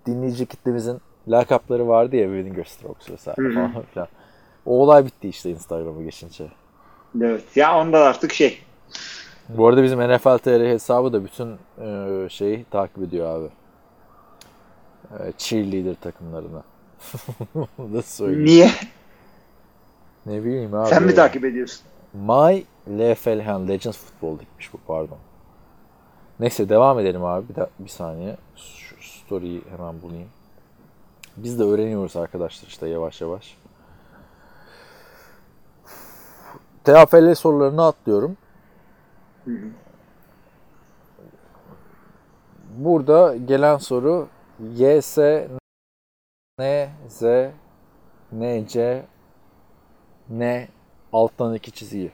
dinleyici kitlemizin lakapları vardı ya. Winninger Strokes vesaire falan filan. O olay bitti işte Instagram'a geçince. Evet. Ya onda artık şey. Bu arada bizim NFL TR hesabı da bütün e, şeyi takip ediyor abi. E, cheerleader takımlarını. Nasıl söyleyeyim? Niye? Ne bileyim abi. Sen mi takip ediyorsun? My LFL, ha, Legends Football dikmiş bu pardon. Neyse devam edelim abi. Bir, de, bir saniye. Şu story'yi hemen bulayım. Biz de öğreniyoruz arkadaşlar işte yavaş yavaş. TFL sorularını atlıyorum. Burada gelen soru YS N Z N C N alttan iki çizgi.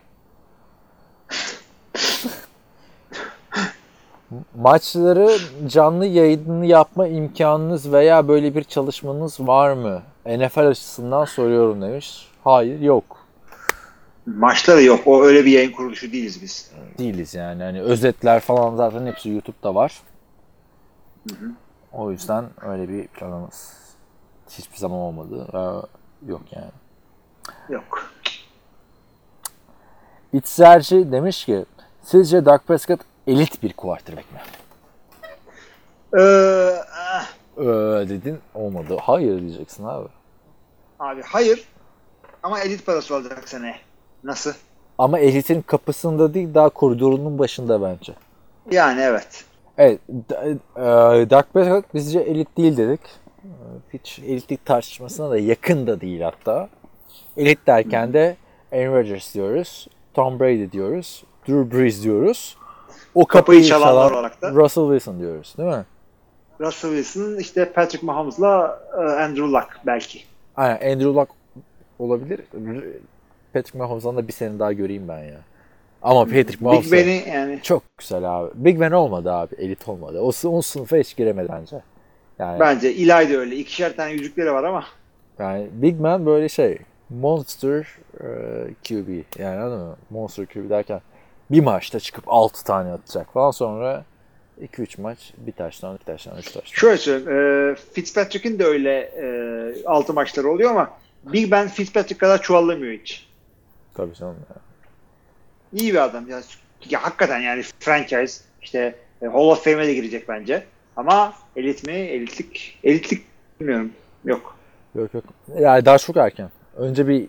Maçları canlı yayını yapma imkanınız veya böyle bir çalışmanız var mı? NFL açısından soruyorum demiş. Hayır yok. Maçta da yok. O öyle bir yayın kuruluşu değiliz biz. Değiliz yani. Hani özetler falan zaten hepsi YouTube'da var. O yüzden öyle bir planımız hiçbir zaman olmadı. Ee, yok yani. Yok. İçserci demiş ki sizce Dak Prescott elit bir quarterback mi? Ee, Ee, dedin olmadı. Hayır diyeceksin abi. abi hayır. Ama elit parası olacak sene. Nasıl? Ama elitin kapısında değil daha koridorunun başında bence. Yani evet. Evet. D- e, Prescott bizce elit değil dedik. E, Hiç elitlik tartışmasına da yakın da değil hatta. Elit derken de Aaron Rodgers diyoruz. Tom Brady diyoruz. Drew Brees diyoruz. O kapıyı, Kapıyı çalanlar çalan olarak da. Russell Wilson diyoruz değil mi? Russell Wilson işte Patrick Mahomes'la e, Andrew Luck belki. Aynen Andrew Luck olabilir. Patrick Mahomes'dan da bir sene daha göreyim ben ya. Ama Patrick Mahomes Big Ben'i yani çok güzel abi. Big Ben olmadı abi. Elit olmadı. O, o sınıfa hiç giremedi bence. Yani, bence Eli de öyle. İkişer tane yüzükleri var ama yani Big Ben böyle şey monster e, QB. Yani anladın mı? Monster QB derken bir maçta çıkıp 6 tane atacak falan sonra 2-3 maç bir taştan, iki taştan, üç taştan. şöyle söyleyeyim. E, Fitzpatrick'in de öyle e, altı maçları oluyor ama Big Ben Fitzpatrick kadar çuvallamıyor hiç. Tabii canım. ya. İyi bir adam. Ya, ya hakikaten yani franchise işte e, Hall of Fame'e de girecek bence. Ama elit mi? Elitlik. Elitlik bilmiyorum. Yok. Yok yok. Yani daha çok erken. Önce bir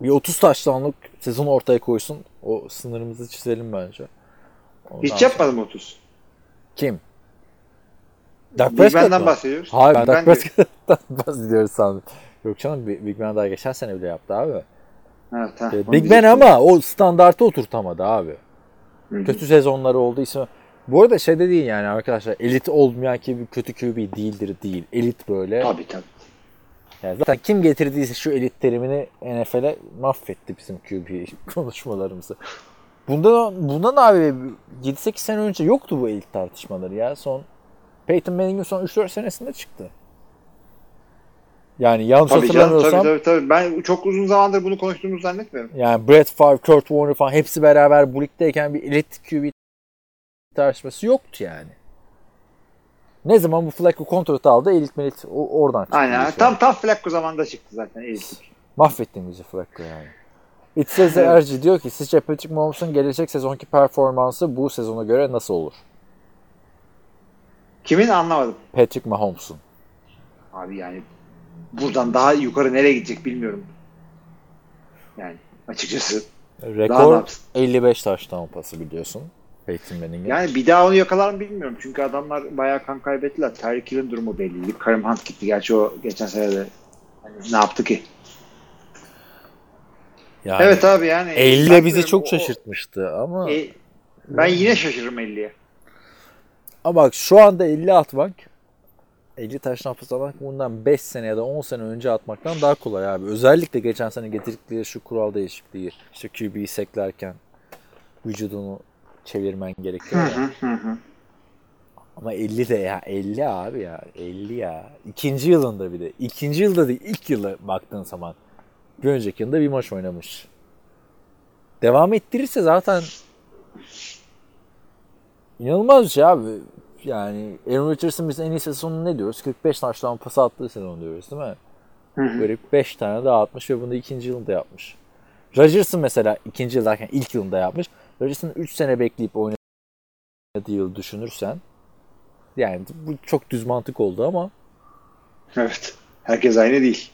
bir 30 taştanlık sezon ortaya koysun. O sınırımızı çizelim bence. Ondan Hiç yapmadım 30. Kim? Dak Big Ben'den bahsediyoruz. Hayır, Big Dak Ben Prescott'tan bahsediyoruz sandım. Yok canım Big Ben daha geçen sene bile yaptı abi. Evet, ha, Ee, Big Ben ama o standartı oturtamadı abi. Hı hı. Kötü sezonları olduysa. Bu arada şey de değil yani arkadaşlar elit olmayan ki kötü QB değildir değil. Elit böyle. Tabii tabii. Yani zaten kim getirdiyse şu elit terimini NFL'e mahvetti bizim QB konuşmalarımızı. Bundan, bundan abi 7-8 sene önce yoktu bu elit tartışmaları ya. Son Peyton Manning'in son 3-4 senesinde çıktı. Yani yanlış Tabii canım hatırlamıyorsam tabii, tabii tabii. Ben çok uzun zamandır bunu konuştuğumuzu zannetmiyorum. yani Brett Favre, Kurt Warner falan hepsi beraber bu ligdeyken bir elit QB tartışması yoktu yani. Ne zaman bu Flacco kontratı aldı elit melit oradan çıktı. Aynen. iş Tam tam Flacco zamanında çıktı zaten elitlik. Mahvettin bizi Flacco yani. İçsez Erci diyor ki sizce Patrick Mahomes'un gelecek sezonki performansı bu sezona göre nasıl olur? Kimin anlamadım. Patrick Mahomes'un. Abi yani buradan daha yukarı nereye gidecek bilmiyorum. Yani açıkçası. Rekor yapsın? 55 taştan pası biliyorsun. Peyton Manning'in. Yani bir daha onu yakalar mı bilmiyorum. Çünkü adamlar bayağı kan kaybettiler. Tyreek Hill'in durumu belliydi. Kareem Hunt gitti. Gerçi o geçen sene de hani ne yaptı ki? Yani evet abi yani. 50 Ben bizi çok o- şaşırtmıştı ama E, ben yine şaşırırım 50'ye. ama bak şu anda 50 atmak 50 taştan atmak bundan 5 sene ya da 10 sene önce atmaktan daha kolay abi. Özellikle geçen sene getirdikleri şu kural değişikliği. İşte QB'yi seklerken vücudunu çevirmen gerekiyor. Hı hı hı. Ama 50 de ya 50 abi ya 50 ya. İkinci yılında bir de. İkinci yılda değil ilk yıla baktığın zaman. Bir önceki yılda bir maç oynamış. Devam ettirirse zaten inanılmaz bir şey abi. Yani Aaron Rodgers'ın biz en iyi sezonu ne diyoruz? 45 taştan pas attığı sezon diyoruz değil mi? Böyle 5 tane daha atmış ve bunu ikinci yılında yapmış. Rodgers'ın mesela ikinci yıl derken ilk yılında yapmış. Rodgers'ın 3 sene bekleyip oynadığı yıl düşünürsen yani bu çok düz mantık oldu ama Evet. Herkes aynı değil.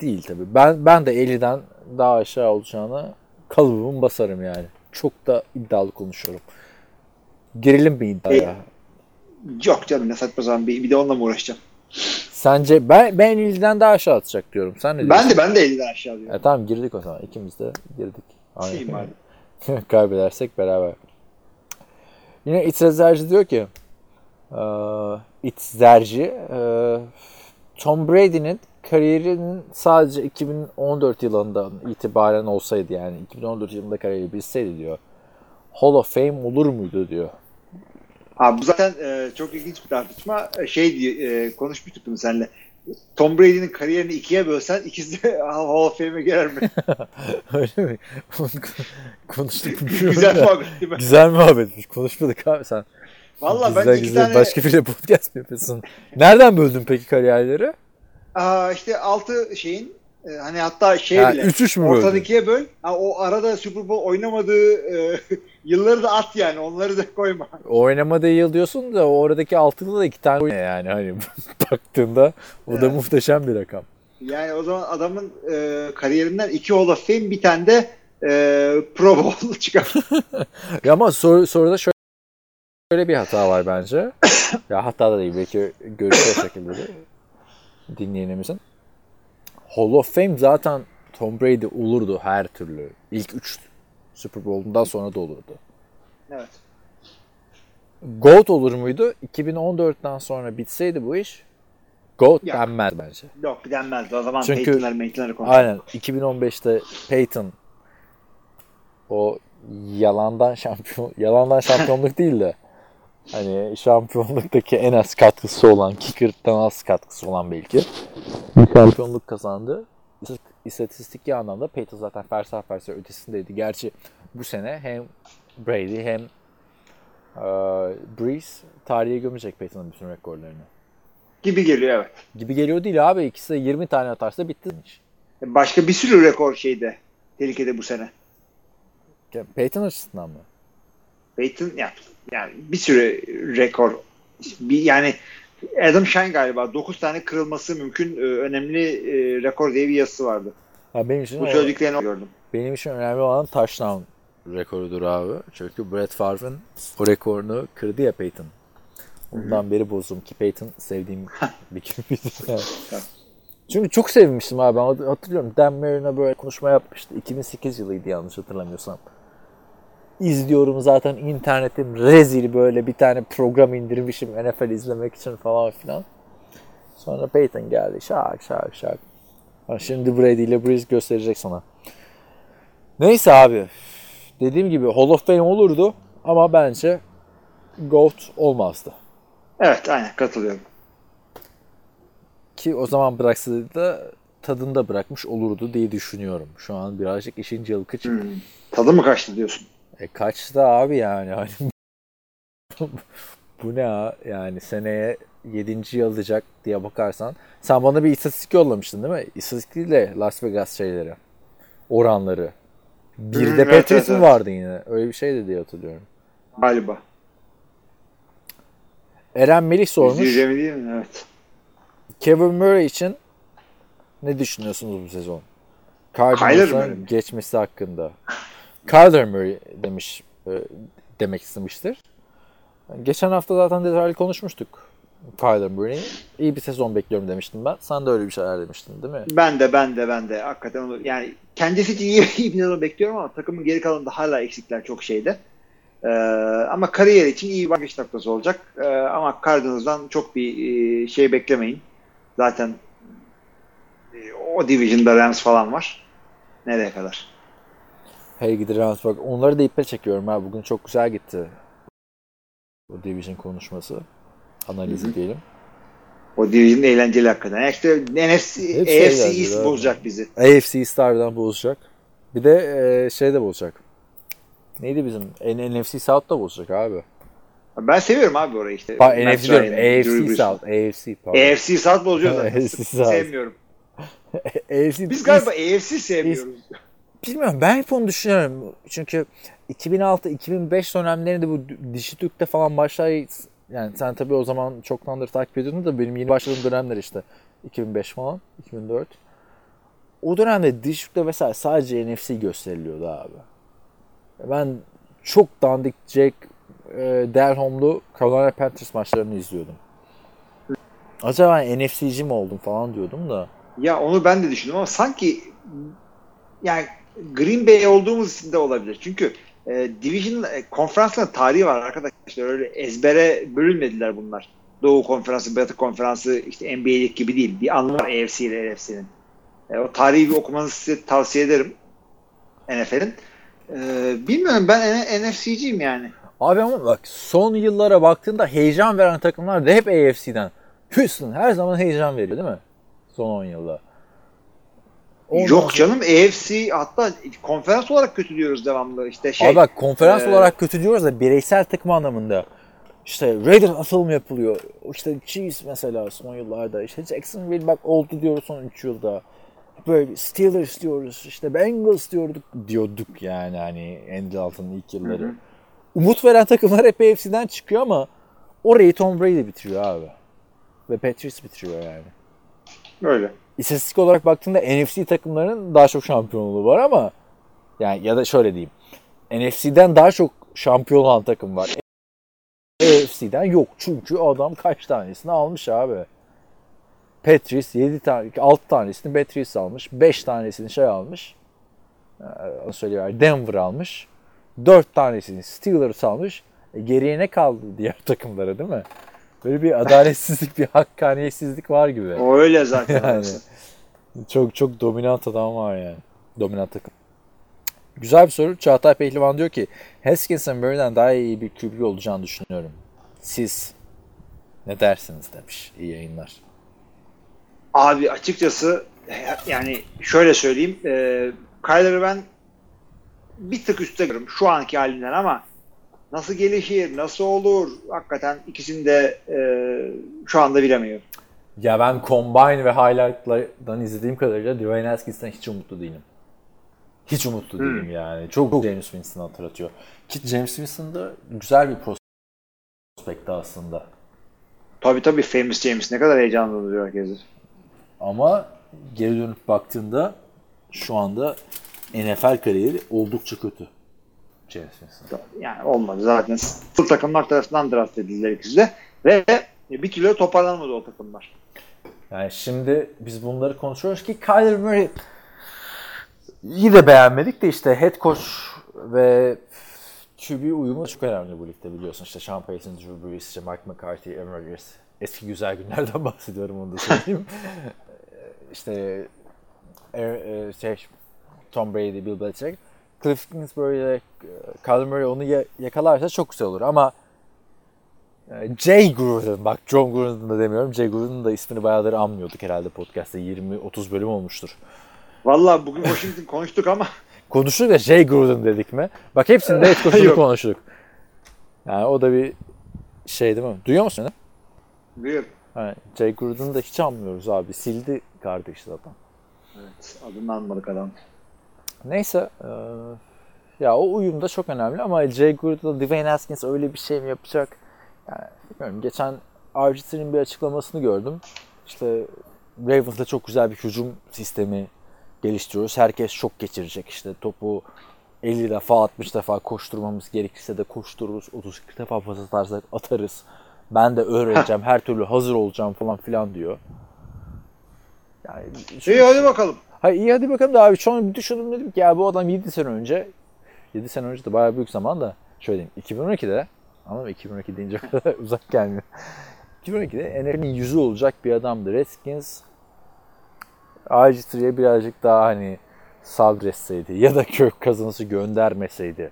değil tabii. Ben ben de 50'den daha aşağı olacağına kalıbımı basarım yani. Çok da iddialı konuşuyorum. Girelim mi iddiaya? Yok canım ne saçma zaman bir, bir de onunla mı uğraşacağım? Sence ben ben ilden daha aşağı atacak diyorum. Sen ne diyorsun? Ben de ben de 50'den aşağı diyorum. E, tamam girdik o zaman. İkimiz de girdik. Şeyim abi. Kaybedersek beraber. Yine İtzerci diyor ki e, İtzerci e, Tom Brady'nin kariyerinin sadece 2014 yılından itibaren olsaydı yani 2014 yılında kariyeri bilseydi diyor. Hall of Fame olur muydu diyor. Abi bu zaten e, çok ilginç bir tartışma. E, Şey diye e, konuşmuştuk bunu seninle. Tom Brady'nin kariyerini ikiye bölsen ikisi de Hall of Fame'e girer mi? Öyle mi? Onu konuştuk. bilmiyorum Güzel da. muhabbet değil mi? Güzel muhabbetmiş. Konuşmadık abi sen. Valla ben iki gizli tane başka biriyle podcast mı yapıyorsun? Nereden böldün peki kariyerleri? Aa, işte altı şeyin e, hani hatta şey Ha, bile 3-3 mü ortadan böldün? ikiye böl. Ha, o arada Super Bowl oynamadığı e, yılları da at yani. Onları da koyma. Oynamadığı yıl diyorsun da oradaki altıda da iki tane yani hani baktığında o da Evet. muhteşem bir rakam. Yani o zaman adamın e, kariyerinden iki Hall of Fame bir tane de e, Pro Bowl çıkar. Ama soru, soruda şöyle, şöyle bir hata var bence. ya hatta da değil belki görüşü o şekilde de dinleyenimizin. Hall of Fame zaten Tom Brady olurdu her türlü. İlk 3 Super Bowl'undan sonra da olurdu. evet. GOAT olur muydu? 2014'ten sonra bitseydi bu iş GOAT Yok. denmez bence. Yok denmezdi. O zaman Çünkü- Peyton'lar Peyton'ları konuşuyor. Aynen. 2015'te Peyton o yalandan şampiyon yalandan şampiyonluk değil de hani şampiyonluktaki en az katkısı olan kicker'dan az katkısı olan belki bir şampiyonluk kazandı. İstatistik anlamda Peyton zaten fersa fersa ötesindeydi. Gerçi bu sene hem Brady hem e, Breeze tarihe gömecek Peyton'ın bütün rekorlarını. Gibi geliyor evet. Gibi geliyor değil abi. İkisi de 20 tane atarsa bitti iş. Başka bir sürü rekor şeyde tehlikede bu sene. Peyton açısından mı? Peyton yani, yani bir sürü rekor bir yani Adam Shine galiba 9 tane kırılması mümkün e, önemli e, rekor diye bir yazısı vardı. Ha, benim için Bu o- söylediklerini gördüm. benim için önemli olan touchdown rekorudur abi. Çünkü Brett Favre'ın o rekorunu kırdı ya Peyton. Ondan beri bozdum ki Peyton sevdiğim bir kimdi. Çünkü çok sevmiştim abi. Ben hatırlıyorum Dan Marino'a böyle konuşma yapmıştı. 2008 yılıydı yanlış hatırlamıyorsam. İzliyorum zaten internetim rezil böyle bir tane program indirmişim NFL izlemek için falan filan. Sonra Peyton geldi şak şak şak. Şimdi Brady ile Breeze gösterecek sana. Neyse abi. Dediğim gibi Hall of Fame olurdu ama bence GOAT olmazdı. Evet aynen katılıyorum. Ki o zaman bıraksaydı da tadında bırakmış olurdu diye düşünüyorum. Şu an birazcık işin cılkı çıktı. Hmm. Tadı mı kaçtı diyorsun? E kaçtı abi yani. Hani bu ne ha? Yani seneye 7. yıl alacak diye bakarsan. Sen bana bir istatistik yollamıştın değil mi? İstatistikle Las Vegas şeyleri. Oranları. Bir Hmm, de evet, Patriots evet, mi evet. vardı yine? Öyle bir şeydi diye hatırlıyorum. Galiba. Eren Melih sormuş. Değil mi? Evet. Kevin Murray için ne düşünüyorsunuz bu sezon? Cardinals'a geçmesi hakkında. Kyler Murray demiş e, demek istemiştir. Geçen hafta zaten detaylı konuşmuştuk. Kyler Murray'i. İyi bir sezon bekliyorum demiştim ben. Sen de öyle bir şeyler demiştin değil mi? Ben de ben de ben de hakikaten onu yani kendisi için iyi, iyi bir sezon bekliyorum ama takımın geri kalanında hala eksikler çok şeyde. Ee, ama kariyer için iyi bir başlangıç noktası olacak. Ee, ama Cardinals'dan çok bir e, şey beklemeyin. Zaten e, o division'da Rams falan var. Nereye kadar? Hey Rams bak onları da iple çekiyorum ha. Bugün çok güzel gitti. O division konuşması. Analizi Hı hı. diyelim. O division eğlenceli hakikaten. Yani işte NFC, Hepsi AFC East abi. bozacak bizi. AFC Star'dan bozacak. Bir de e, şey de bozacak. Neydi bizim? NFC South da bozacak abi. Ben seviyorum abi orayı işte. Pa, NFC diyorum. AFC. South. AFC pardon. AFC South bozuyor zaten. AFC South. Sevmiyorum. AFC Biz galiba AFC sevmiyoruz. Bilmiyorum ben hep onu düşünüyorum. Çünkü 2006-2005 dönemlerinde bu Dijitürk'te falan başlar yani sen tabii o zaman çoktandır takip ediyordun da benim yeni başladığım dönemler işte 2005 falan 2004. O dönemde Dijitürk'te mesela sadece NFC gösteriliyordu abi. Ben çok dandik Jack e, Del Home'lu Carolina Panthers maçlarını izliyordum. Acaba NFC'ci mi oldum falan diyordum da. Ya onu ben de düşündüm ama sanki yani Green Bay olduğumuz için de olabilir. Çünkü e, Division e, konferansların tarihi var arkadaşlar. Öyle ezbere bölünmediler bunlar. Doğu konferansı, Batı konferansı işte NBA'lik gibi değil. Bir anlamı var AFC ile NFC'nin. E, o tarihi bir okumanızı size tavsiye ederim. NFL'in. E, bilmiyorum ben NFC'ciyim yani. Abi ama bak son yıllara baktığında heyecan veren takımlar da hep AFC'den. Houston her zaman heyecan veriyor değil mi? Son 10 yılda. Ondan Yok canım AFC hatta konferans olarak kötülüyoruz devamlı. İşte şey Abi bak konferans e, olarak kötü diyoruz da bireysel takım anlamında. İşte Raiders atılım yapılıyor. İşte Chiefs mesela son yıllarda. İşte Jacksonville bak oldu diyoruz son 3 yılda. Böyle Steelers diyoruz. işte Bengals diyorduk diyorduk yani hani Andy Dalton'ın ilk yılları. Hı hı. Umut veren takımlar hep AFC'den çıkıyor ama orayı Tom Brady bitiriyor abi. Ve Patriots bitiriyor yani. öyle. İstatistik olarak baktığında NFC takımlarının daha çok şampiyonluğu var ama yani ya da şöyle diyeyim. NFC'den daha çok şampiyon olan takım var. AFC'den yok. Çünkü adam kaç tanesini almış abi. Patriots 7 tane 6 tanesini Patriots almış. 5 tanesini şey almış. Ee, Onu söylüyor. Denver almış. 4 tanesini Steelers almış. E, geriye ne kaldı diğer takımlara değil mi? Böyle bir adaletsizlik, bir hakkaniyetsizlik var gibi. O öyle zaten. Yani. Çok çok dominant adam var yani. Dominant takım. Güzel bir soru. Çağatay Pehlivan diyor ki Haskins'ın Murray'den daha iyi bir QB olacağını düşünüyorum. Siz ne dersiniz demiş. İyi yayınlar. Abi açıkçası yani şöyle söyleyeyim. E, Kyler'ı ben bir tık üstte görüyorum şu anki halinden ama nasıl gelişir, nasıl olur hakikaten ikisini de e, şu anda bilemiyorum. Ya ben Combine ve Highlight'lardan izlediğim kadarıyla Dwayne Haskins'ten hiç umutlu değilim. Hiç umutlu Hmm. değilim yani. Çok James Winston'ı hatırlatıyor. Ki James Winston da güzel bir prospekti aslında. Tabii tabii Famous James ne kadar heyecanlandırıyor herkesi. Ama geri dönüp baktığında şu anda NFL kariyeri oldukça kötü. James Winston. Yani olmadı zaten. Sıfır takımlar tarafından draft edildiler ikisi de. Ve bir türlü toparlanmadı o takımlar. Yani şimdi biz bunları konuşuyoruz ki Kyler Murray iyi de beğenmedik de işte head coach ve QB uyumu çok önemli bu ligde biliyorsun. İşte Sean Payton, Drew Brees, işte Mike McCarthy, Aaron. Eski güzel günlerden bahsediyorum onu da söyleyeyim. işte e, e, şey, Tom Brady, Bill Belichick. Cliff Kingsbury ile Kyler Murray onu ya- yakalarsa çok güzel olur ama e, Jay Gruden, bak John Gruden da demiyorum. Jay Gruden'ın da ismini bayağıdır anmıyorduk herhalde podcast'te. 20-30 bölüm olmuştur. Vallahi bugün Washington konuştuk ama Konuştuk da Jay Gruden dedik mi? Bak hepsinde koşulu Yok. konuştuk. Yani o da bir şey değil mi? Duyuyor musun? Bir Yani Jay Gruden'ı da hiç anmıyoruz abi. Sildi kardeş zaten. evet, adını anmadık adam. Neyse. e, ya o uyum da çok önemli ama Jay Gruden'la Dwayne Haskins öyle bir şey mi yapacak? Yani bilmiyorum. Geçen RG3'nin bir açıklamasını gördüm. İşte Ravens'da çok güzel bir hücum sistemi geliştiriyoruz. Herkes çok geçirecek. İşte topu 50 defa 60 defa koşturmamız gerekirse de koştururuz. 30 40 defa pas atarsak atarız. Ben de öğreneceğim. her türlü hazır olacağım falan filan diyor. Yani İyi hadi bakalım. Hayır iyi hadi bakalım da abi şu an bir düşündüm dedim ki ya bu adam 7 sene önce 7 sene önce de bayağı büyük zaman da şöyle diyeyim 2012'de anladın mı 2012 deyince kadar uzak gelmiyor. 2012'de NFL'in yüzü olacak bir adamdı. Redskins RG3'ye birazcık daha hani sabretseydi ya da kök kazanısı göndermeseydi.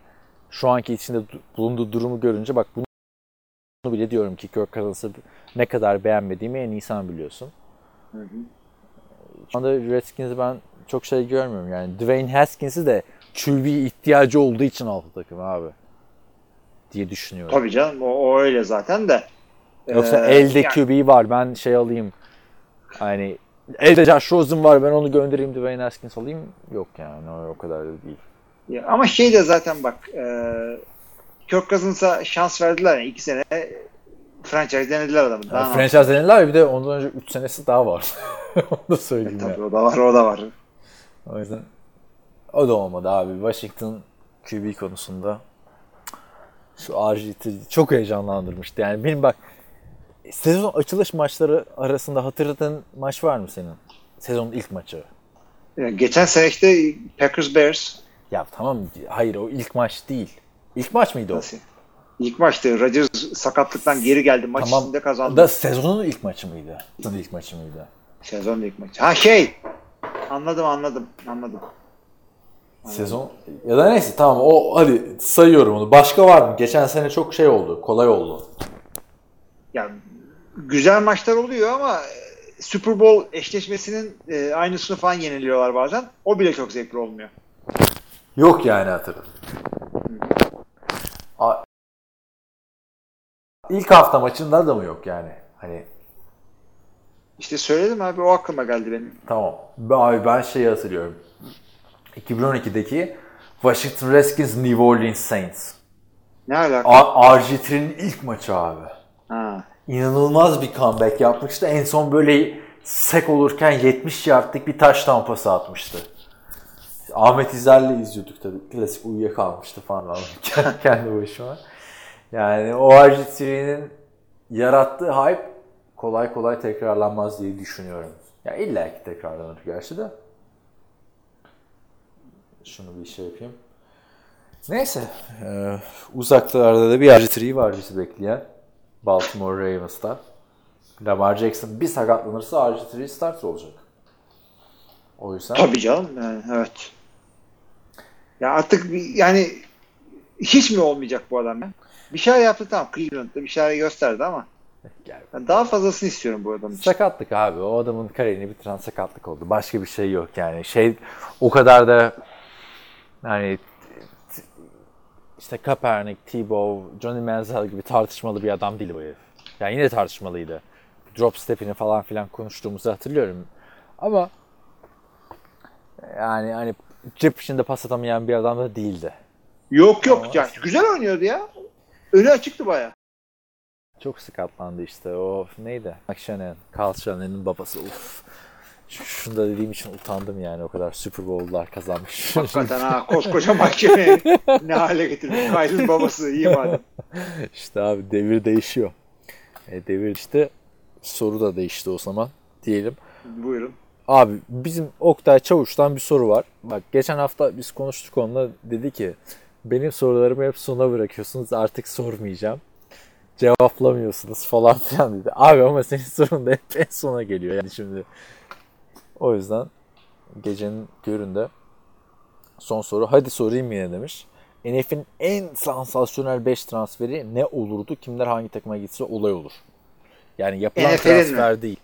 Şu anki içinde du- bulunduğu durumu görünce bak bunu bile diyorum ki kök kazanısı ne kadar beğenmediğimi en iyi sen biliyorsun. Hı hı. Şu anda Redskins'i ben çok şey görmüyorum yani. Dwayne Haskins'i de QB ihtiyacı olduğu için aldı takım abi. Diye düşünüyorum. Tabii canım o, o öyle zaten de. Yoksa Ee, elde yani- QB var ben şey alayım. Hani elde Josh Rosen var ben onu göndereyim Dwayne Haskins alayım. Yok yani o, o kadar da değil. Ya ama şey de zaten bak e, Kirk Cousins'a şans verdiler yani iki sene franchise denediler adamı. Daha Yani franchise denediler bir de ondan önce 3 senesi daha var. onu da söyleyeyim ya. Tabii o da var o da var. O yüzden o da olmadı abi. Washington QB konusunda Şu RGT çok heyecanlandırmıştı. Yani benim bak sezon açılış maçları arasında hatırladığın maç var mı senin? Sezonun ilk maçı. Yani geçen sene işte Packers Bears Ya tamam hayır o ilk maç değil. İlk maç mıydı o? nasıl? İlk maçtı. Rodgers sakatlıktan geri geldi. Maç Tamam. içinde kazandı. Da sezonun ilk maçı mıydı? Sezonun ilk maçı mıydı? Sezon ilk maçı. Ha şey. Anladım anladım. Anladım. Sezon ya da neyse tamam o hadi sayıyorum onu. Başka var mı? Geçen sene çok şey oldu. Kolay oldu. Ya güzel maçlar oluyor ama e, Super Bowl eşleşmesinin e, aynısını falan yeniliyorlar bazen. O bile çok zevkli olmuyor. Yok yani hatırladım. A- İlk hafta maçında da mı yok yani? Hani İşte söyledim abi o aklıma geldi benim. tamam. Ben- Abi ben şeyi hatırlıyorum. 2012'deki Washington Redskins New Orleans Saints. Ne alaka? A- RG3'nin ilk maçı abi. Ha. İnanılmaz bir comeback yapmıştı. En son böyle sek olurken 70 yardlık bir taş tampası atmıştı. Ahmet İzler'le izliyorduk tabii. Klasik uyuyakalmıştı falan kendi başıma. Yani o RG3'nin yarattığı hype kolay kolay tekrarlanmaz diye düşünüyorum. Ya illa ki tekrarlanır gerçi de. Şunu bir şey yapayım. Neyse. Ee, uzaklarda da bir RG3 var bizi bekleyen. Baltimore Ravens'ta. Lamar Jackson bir sakatlanırsa RG3 start olacak. O yüzden Tabii canım. Yani, evet. Ya artık bir- yani hiç mi olmayacak bu adam ya? Bir şeyler yaptı tamam. Cleveland'da bir şeyler gösterdi ama ben daha fazlasını istiyorum bu adam için. sakatlık abi. O adamın kariyerini bitiren sakatlık oldu. Başka bir şey yok yani. Şey o kadar da yani işte Kaepernick, Tebow, Johnny Manziel gibi tartışmalı bir adam değil bu herif. Yani yine tartışmalıydı. Drop step'ini falan filan konuştuğumuzu hatırlıyorum. Ama yani hani cep içinde pas atamayan bir adam da değildi. Yok yok. Ya, güzel oynuyordu ya. Önü açıktı baya. Çok sakatlandı işte. O neydi? Akşenen, Carl Shannon'ın babası. Uf. Şunu da dediğim için utandım yani. O kadar Super Bowl'lar kazanmış. Hakikaten ha koskoca mahkeme ne hale getirmiş. Kyle'ın babası iyi madem. işte abi devir değişiyor. E, devir işte soru da değişti o zaman diyelim. Buyurun. Abi bizim Oktay Çavuş'tan bir soru var. Bak geçen hafta biz konuştuk onunla dedi ki benim sorularımı hep sona bırakıyorsunuz artık sormayacağım. Cevaplamıyorsunuz falan filan dedi. Abi ama senin sorun da hep en sona geliyor yani şimdi. O yüzden gecenin göründe son soru. Hadi sorayım yine demiş. NF'in en sansasyonel 5 transferi ne olurdu? Kimler hangi takıma gitse olay olur. Yani yapılan NFL'in mi? transfer değil.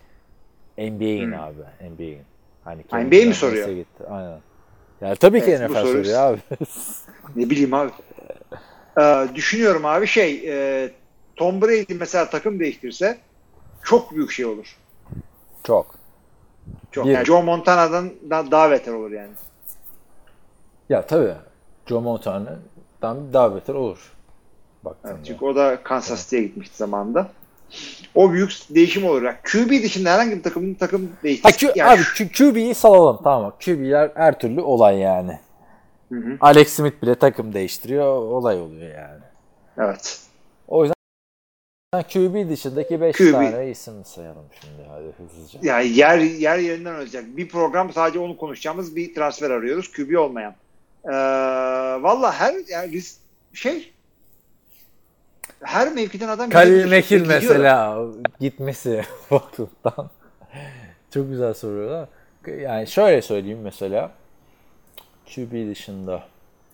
NBA'in abi. NBA'in. Hani NBA mi soruyor? Gitti. Aynen. Yani tabii ki Evet, bu NFL soruyor abi. Ne bileyim abi. Ee, düşünüyorum abi şey e, Tom Brady mesela takım değiştirse çok büyük şey olur. Çok. Çok. Bir- Yani Joe Montana'dan da, daha beter olur yani. Ya tabii. Joe Montana'dan daha beter olur. Evet, çünkü o da Kansas City'ye gitmişti zamanında. O büyük değişim olur. Yani QB dışında herhangi bir takımın takım. Q, yani abi QB'yi salalım tamam mı? QB'ler her türlü olay yani. Hı hı. Alex Smith bile takım değiştiriyor. Olay oluyor yani. Evet. Yüzden QB dışındaki 5 QB. tane isim sayalım şimdi hadi hızlıca. Yani yer yer yerinden olacak. Bir program sadece onu konuşacağımız bir transfer arıyoruz. QB olmayan. Ee, Valla her yani biz şey her mevkiden adam Kalil Gidiyor. mesela gitmesi vakıftan. Çok güzel soruyorlar. Yani şöyle söyleyeyim mesela. QB dışında.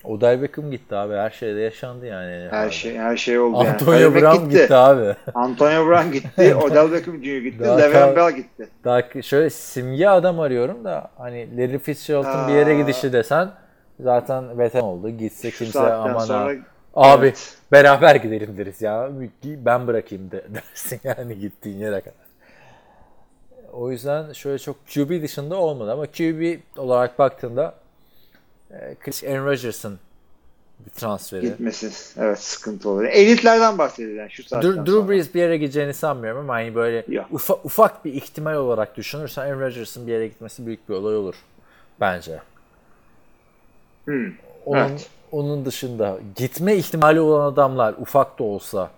Odell Beckham gitti abi. Her şeyde yaşandı yani. Her herhalde. şey her şey oldu Antonio yani. Brown Mack gitti. abi. Antonio Brown gitti. Odell Beckham Jr. gitti. Daha Le'Veon Bell gitti. Daha şöyle simge adam arıyorum da hani Larry Fitzgerald'ın bir yere gidişi desen zaten veteran oldu. Gitse Şu kimse aman sonra. Abi Evet. beraber gidelim deriz ya. Ben bırakayım de, dersin yani gittiğin yere kadar. O yüzden şöyle çok QB dışında olmadı ama QB olarak baktığında Chris Aaron Rodgers'ın bir transferi. gitmesi. Evet sıkıntı olur. Elitlerden bahsediyor yani şu saatten Drew, Drew. Brees bir yere gideceğini sanmıyorum ama hani böyle Yok. ufa, ufak bir ihtimal olarak düşünürsen Aaron Rodgers'ın bir yere gitmesi büyük bir olay olur bence. Hmm. Onun, Evet. onun dışında gitme ihtimali olan adamlar ufak da olsa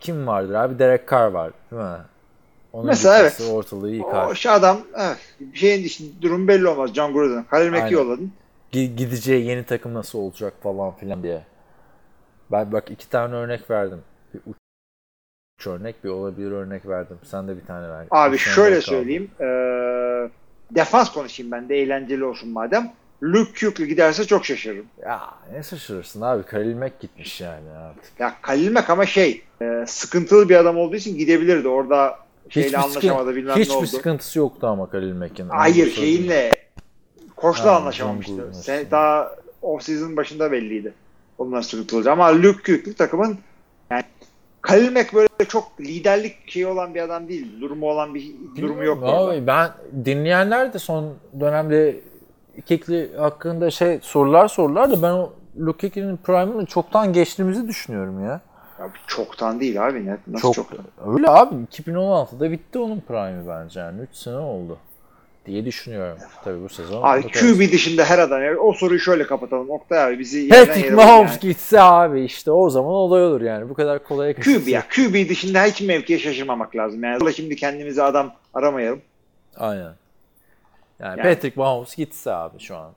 kim vardır abi? Derek Carr var değil mi? Onun Mesela evet. ortalığı yıkar. O şu adam evet, şeyin dışında durum belli olmaz. John Gruden. Halil Aynen. yolladın. Gi- gideceği yeni takım nasıl olacak falan filan diye. Ben bak iki tane örnek verdim. Bir uç örnek bir olabilir örnek verdim. Sen de bir tane ver. Abi şöyle söyleyeyim. Ee, defans konuşayım ben de eğlenceli olsun madem. Luke Kuechly giderse çok şaşırırım. Ya ne şaşırırsın abi. Khalil Mack gitmiş yani artık. Ya Halil Mack ama şey e, sıkıntılı bir adam olduğu için gidebilirdi. Orada şeyle Hiçbir, anlaşamadı bilmem hiçbir ne oldu. sıkıntısı yoktu ama Khalil Mack'in. Hayır şeyinle koçla Ha, anlaşamamıştı. Sen daha off season başında belliydi. Onlar olacak. Ama Luke Kuechly takımın yani Halil Mack böyle çok liderlik şeyi olan bir adam değil. Durumu olan bir durumu yok. Bilmiyorum orada. Abi ben dinleyenler de son dönemde Kekli hakkında şey sorular sorular da ben o Luke Kekli'nin prime'ını çoktan geçtiğimizi düşünüyorum ya. Abi çoktan değil abi. Ne, nasıl Çok çoktan? öyle abi 2016'da bitti onun prime'i bence yani 3 sene oldu diye düşünüyorum. Tabii bu sezon. Abi. QB dışında her adam. Yani o soruyu şöyle kapatalım. Oktay abi bizi Patrick Mahomes yani. gitse abi işte o zaman olay olur yani. Bu kadar kolay QB ya. QB dışında hiç mevkiye şaşırmamak lazım. Yani Dolayısıyla şimdi kendimize adam aramayalım. Aynen. Yani, Yani- Patrick Mahomes gitse abi şu an.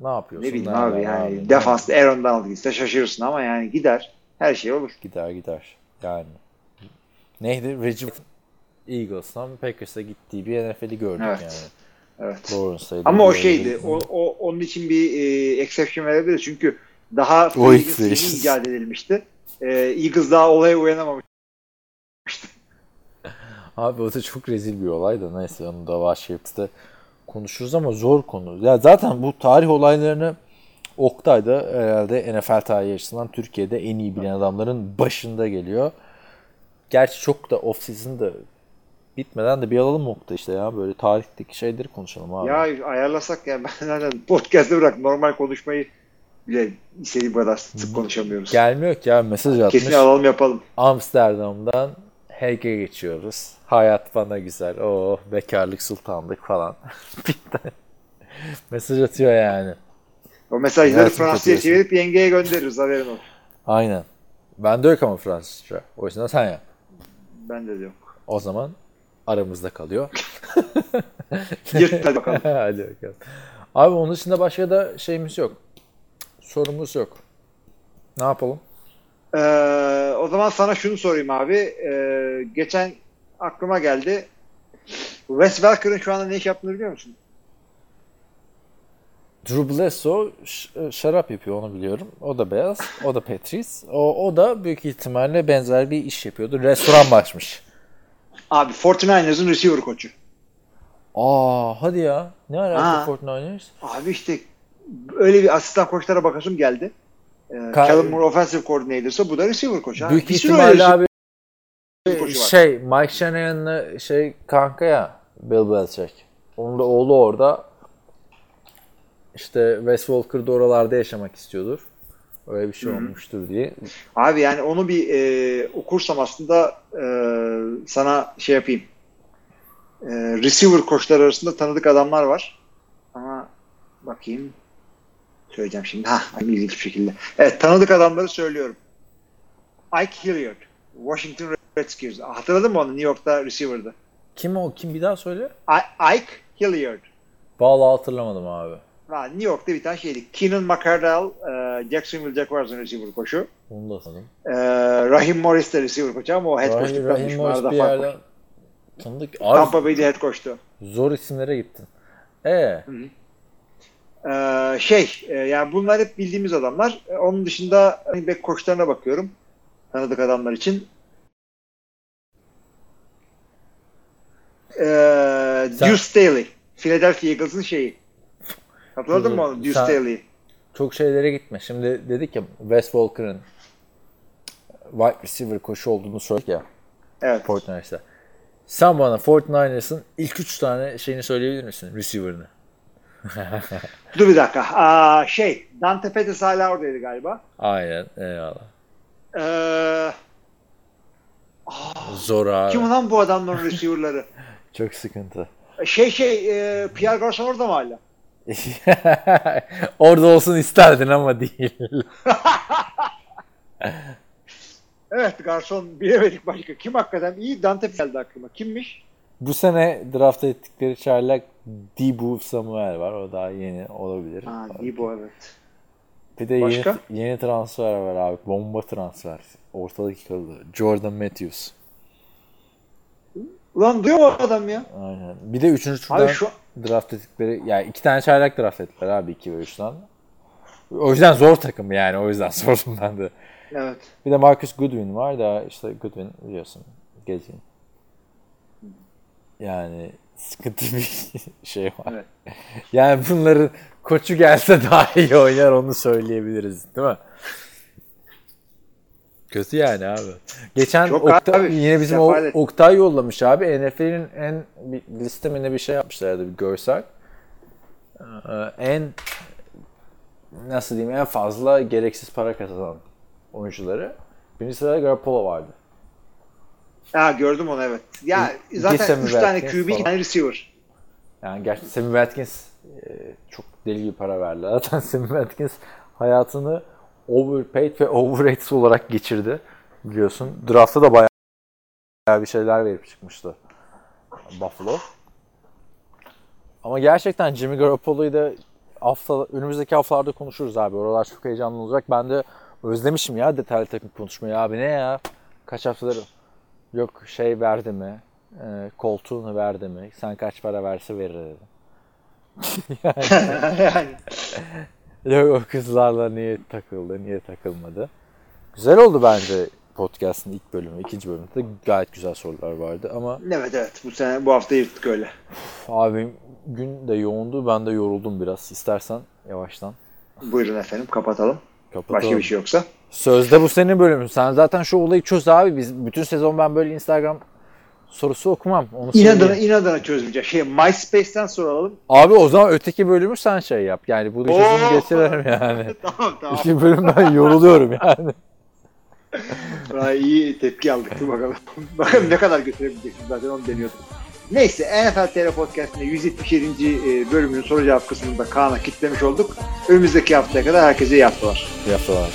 Ne yapıyorsun? Ne bileyim abi yani Ne defansta Aaron Donald gitse şaşırırsın ama yani gider. Her şey olur. Gider gider. Yani. Neydi? Reggie Eagles'tan Packers'a gittiği bir NFL'i gördük Evet. yani. Evet. Lawrence'daydı. Ama o şeydi. O, o onun için bir e, exception verebiliriz. Çünkü daha O exception. agency icat edilmişti. E, Eagles daha olaya uyanamamış. Abi o da çok rezil bir olay da neyse onu da Vahşiyet'te konuşuruz ama zor konu. Ya zaten bu tarih olaylarını Oktay'da herhalde NFL tarihi açısından Türkiye'de en iyi bilen adamların başında geliyor. Gerçi çok da off-season da bitmeden de bir alalım Oktay işte ya. Böyle tarihteki şeyleri konuşalım abi. Ya ayarlasak ya ben zaten podcast'ı bırak normal konuşmayı bile istediğim kadar sık konuşamıyoruz. Gelmiyor ki ya mesaj atmış. Kesin alalım yapalım. Amsterdam'dan Hague'e geçiyoruz. Hayat bana güzel. Oh bekarlık sultanlık falan. Bitti. mesaj atıyor yani. O mesajları Gelsin Fransızca katıyorsun. çevirip yengeye göndeririz haberin olsun. Aynen. Ben de yok ama Fransızca. O yüzden sen yap. Bende de yok. O zaman aramızda kalıyor. Yırt hadi bakalım. Hadi bakalım. Abi onun dışında başka da şeyimiz yok. Sorumuz yok. Ne yapalım? Ee, o zaman sana şunu sorayım abi. Ee, geçen aklıma geldi. Wes Welker'ın şu anda ne iş yaptığını biliyor musun? Drew Bledsoe e, şarap yapıyor onu biliyorum. O da beyaz. O da Patrice. O, o da büyük ihtimalle benzer bir iş yapıyordu. Restoran açmış. Abi 49ers'ın receiver koçu. Aa hadi ya. Ne alaka 49ers? Abi işte öyle bir asistan koçlara bakasım geldi. Ee, Ka- Kellen Moore offensive coordinator'sa bu da receiver koç. Ha. Büyük öyle ihtimalle abi koçu şey Mike Shanahan'la şey kanka ya Bill Belichick. Onun da oğlu orada işte Wes Walker da oralarda yaşamak istiyordur. Öyle bir şey olmuştur diye. Abi yani onu bir e, okursam aslında e, sana şey yapayım. E, receiver koçlar arasında tanıdık adamlar var. Ama bakayım. Söyleyeceğim şimdi. Ha, ilginç bir şekilde. Evet, tanıdık adamları söylüyorum. Ike Hilliard. Washington Redskins. Hatırladın mı onu? New York'ta receiver'dı. Kim o? Kim bir daha söyle? I- Ike Hilliard. Vallahi hatırlamadım abi. Ha, New York'ta bir tane şeydi. Keenan McCardell, e, Jacksonville Jaguars'ın receiver koçu. Onu da sanırım. E, Rahim Morris de receiver koçu ama o head Rahim, coachluktan Rahim. Morris bir yerden tanıdık. Abi, Tampa Bay'de head coach'tu. zor isimlere gittin. E Ee, şey, e, yani bunlar hep bildiğimiz adamlar. E, onun dışında running back koçlarına bakıyorum. Tanıdık adamlar için. Ee, Sen- Deuce Staley. Philadelphia Eagles'ın şeyi. Hatırladın mı onu? Deuce Staley'i. çok şeylere gitme. Şimdi dedik ya Wes Walker'ın wide receiver koşu olduğunu söyledik ya Evet. 49ers'ta. Sen bana 49ers'ın ilk 3 tane şeyini söyleyebilir misin? Receiver'ını. Dur bir dakika. Aa, şey, Dante Pettis hala oradaydı galiba. Aynen. Eyvallah. Ee, Zor abi. kim lan bu adamların receiver'ları? Çok sıkıntı. Şey şey, e, Pierre Garçon orada mı hala? Orada olsun isterdin ama değil. Evet garson bilemedik başka. Kim hakikaten iyi? Dante geldi aklıma. Kimmiş? Bu sene draft ettikleri çaylak Dibu Samuel var. O daha yeni olabilir. Ha, iyi bu evet. Bir de Başka? yeni, yeni transfer var abi. Bomba transfer. Ortalık yıkıldı. Jordan Matthews. Ulan duyuyor adam ya? Aynen. Bir de üçüncü turdan Abi şu draft ettikleri yani iki tane çaylak draft ettiler abi 2 ve 3'ten. O yüzden zor takım yani. O yüzden sordum ben de. evet. Bir de Marcus Goodwin var da işte Goodwin biliyorsun gece. Yani sıkıntı bir şey var. Evet. Yani bunların koçu gelse daha iyi oynar onu söyleyebiliriz değil mi? Kötü yani abi. Geçen Çok Oktay, abi, yine bizim o. Oktay yollamış abi. NFL'in en bir liste mi ne bir şey yapmışlardı bir görsel. Ee, en nasıl diyeyim en fazla gereksiz para kazanan oyuncuları. Birinci sırada Garoppolo vardı. Ha gördüm onu evet. Ya Bir- zaten Gissem 3 tane QB, 2 falan. tane receiver. Yani gerçi Sammy Watkins e, çok deli gibi para verdiler. Zaten Sammy Watkins hayatını overpaid ve overrated olarak geçirdi. Biliyorsun. Draft'ta da bayağı bir şeyler verip çıkmıştı. Buffalo. Ama gerçekten Jimmy Garoppolo'yu da hafta, önümüzdeki haftalarda konuşuruz abi. Oralar çok heyecanlı olacak. Ben de özlemişim ya detaylı takım konuşmayı abi. Ne ya? Kaç haftadır yok şey verdi mi? E, koltuğunu verdi mi? Sen kaç para verse verir dedi. yani. Yok o kızlarla niye takıldı, niye takılmadı. Güzel oldu bence podcast'ın ilk bölümü, ikinci bölümde de gayet güzel sorular vardı ama Evet evet bu sene bu hafta yırttık öyle. abi gün de yoğundu, ben de yoruldum biraz. İstersen yavaştan Buyurun efendim kapatalım. kapatalım. Başka bir şey yoksa. Sözde bu senin bölümün. Sen zaten şu olayı çöz abi. Biz bütün sezon ben böyle Instagram sorusu okumam. Onu İnadına, söyleyeyim. inadına çözmeyeceğim. Şey MySpace'ten soralım. Abi o zaman öteki bölümü sen şey yap. Yani bunu çözüm getirelim yani. tamam tamam. İki bölüm ben yoruluyorum yani. Daha iyi tepki aldık. Dur bakalım. bakalım ne kadar götürebileceksin zaten onu deniyordum. Neyse NFL TR Podcast'ın 177. e, bölümünün soru cevap kısmında Kaan'a kitlemiş olduk. Önümüzdeki haftaya kadar herkese iyi haftalar. İyi haftalar.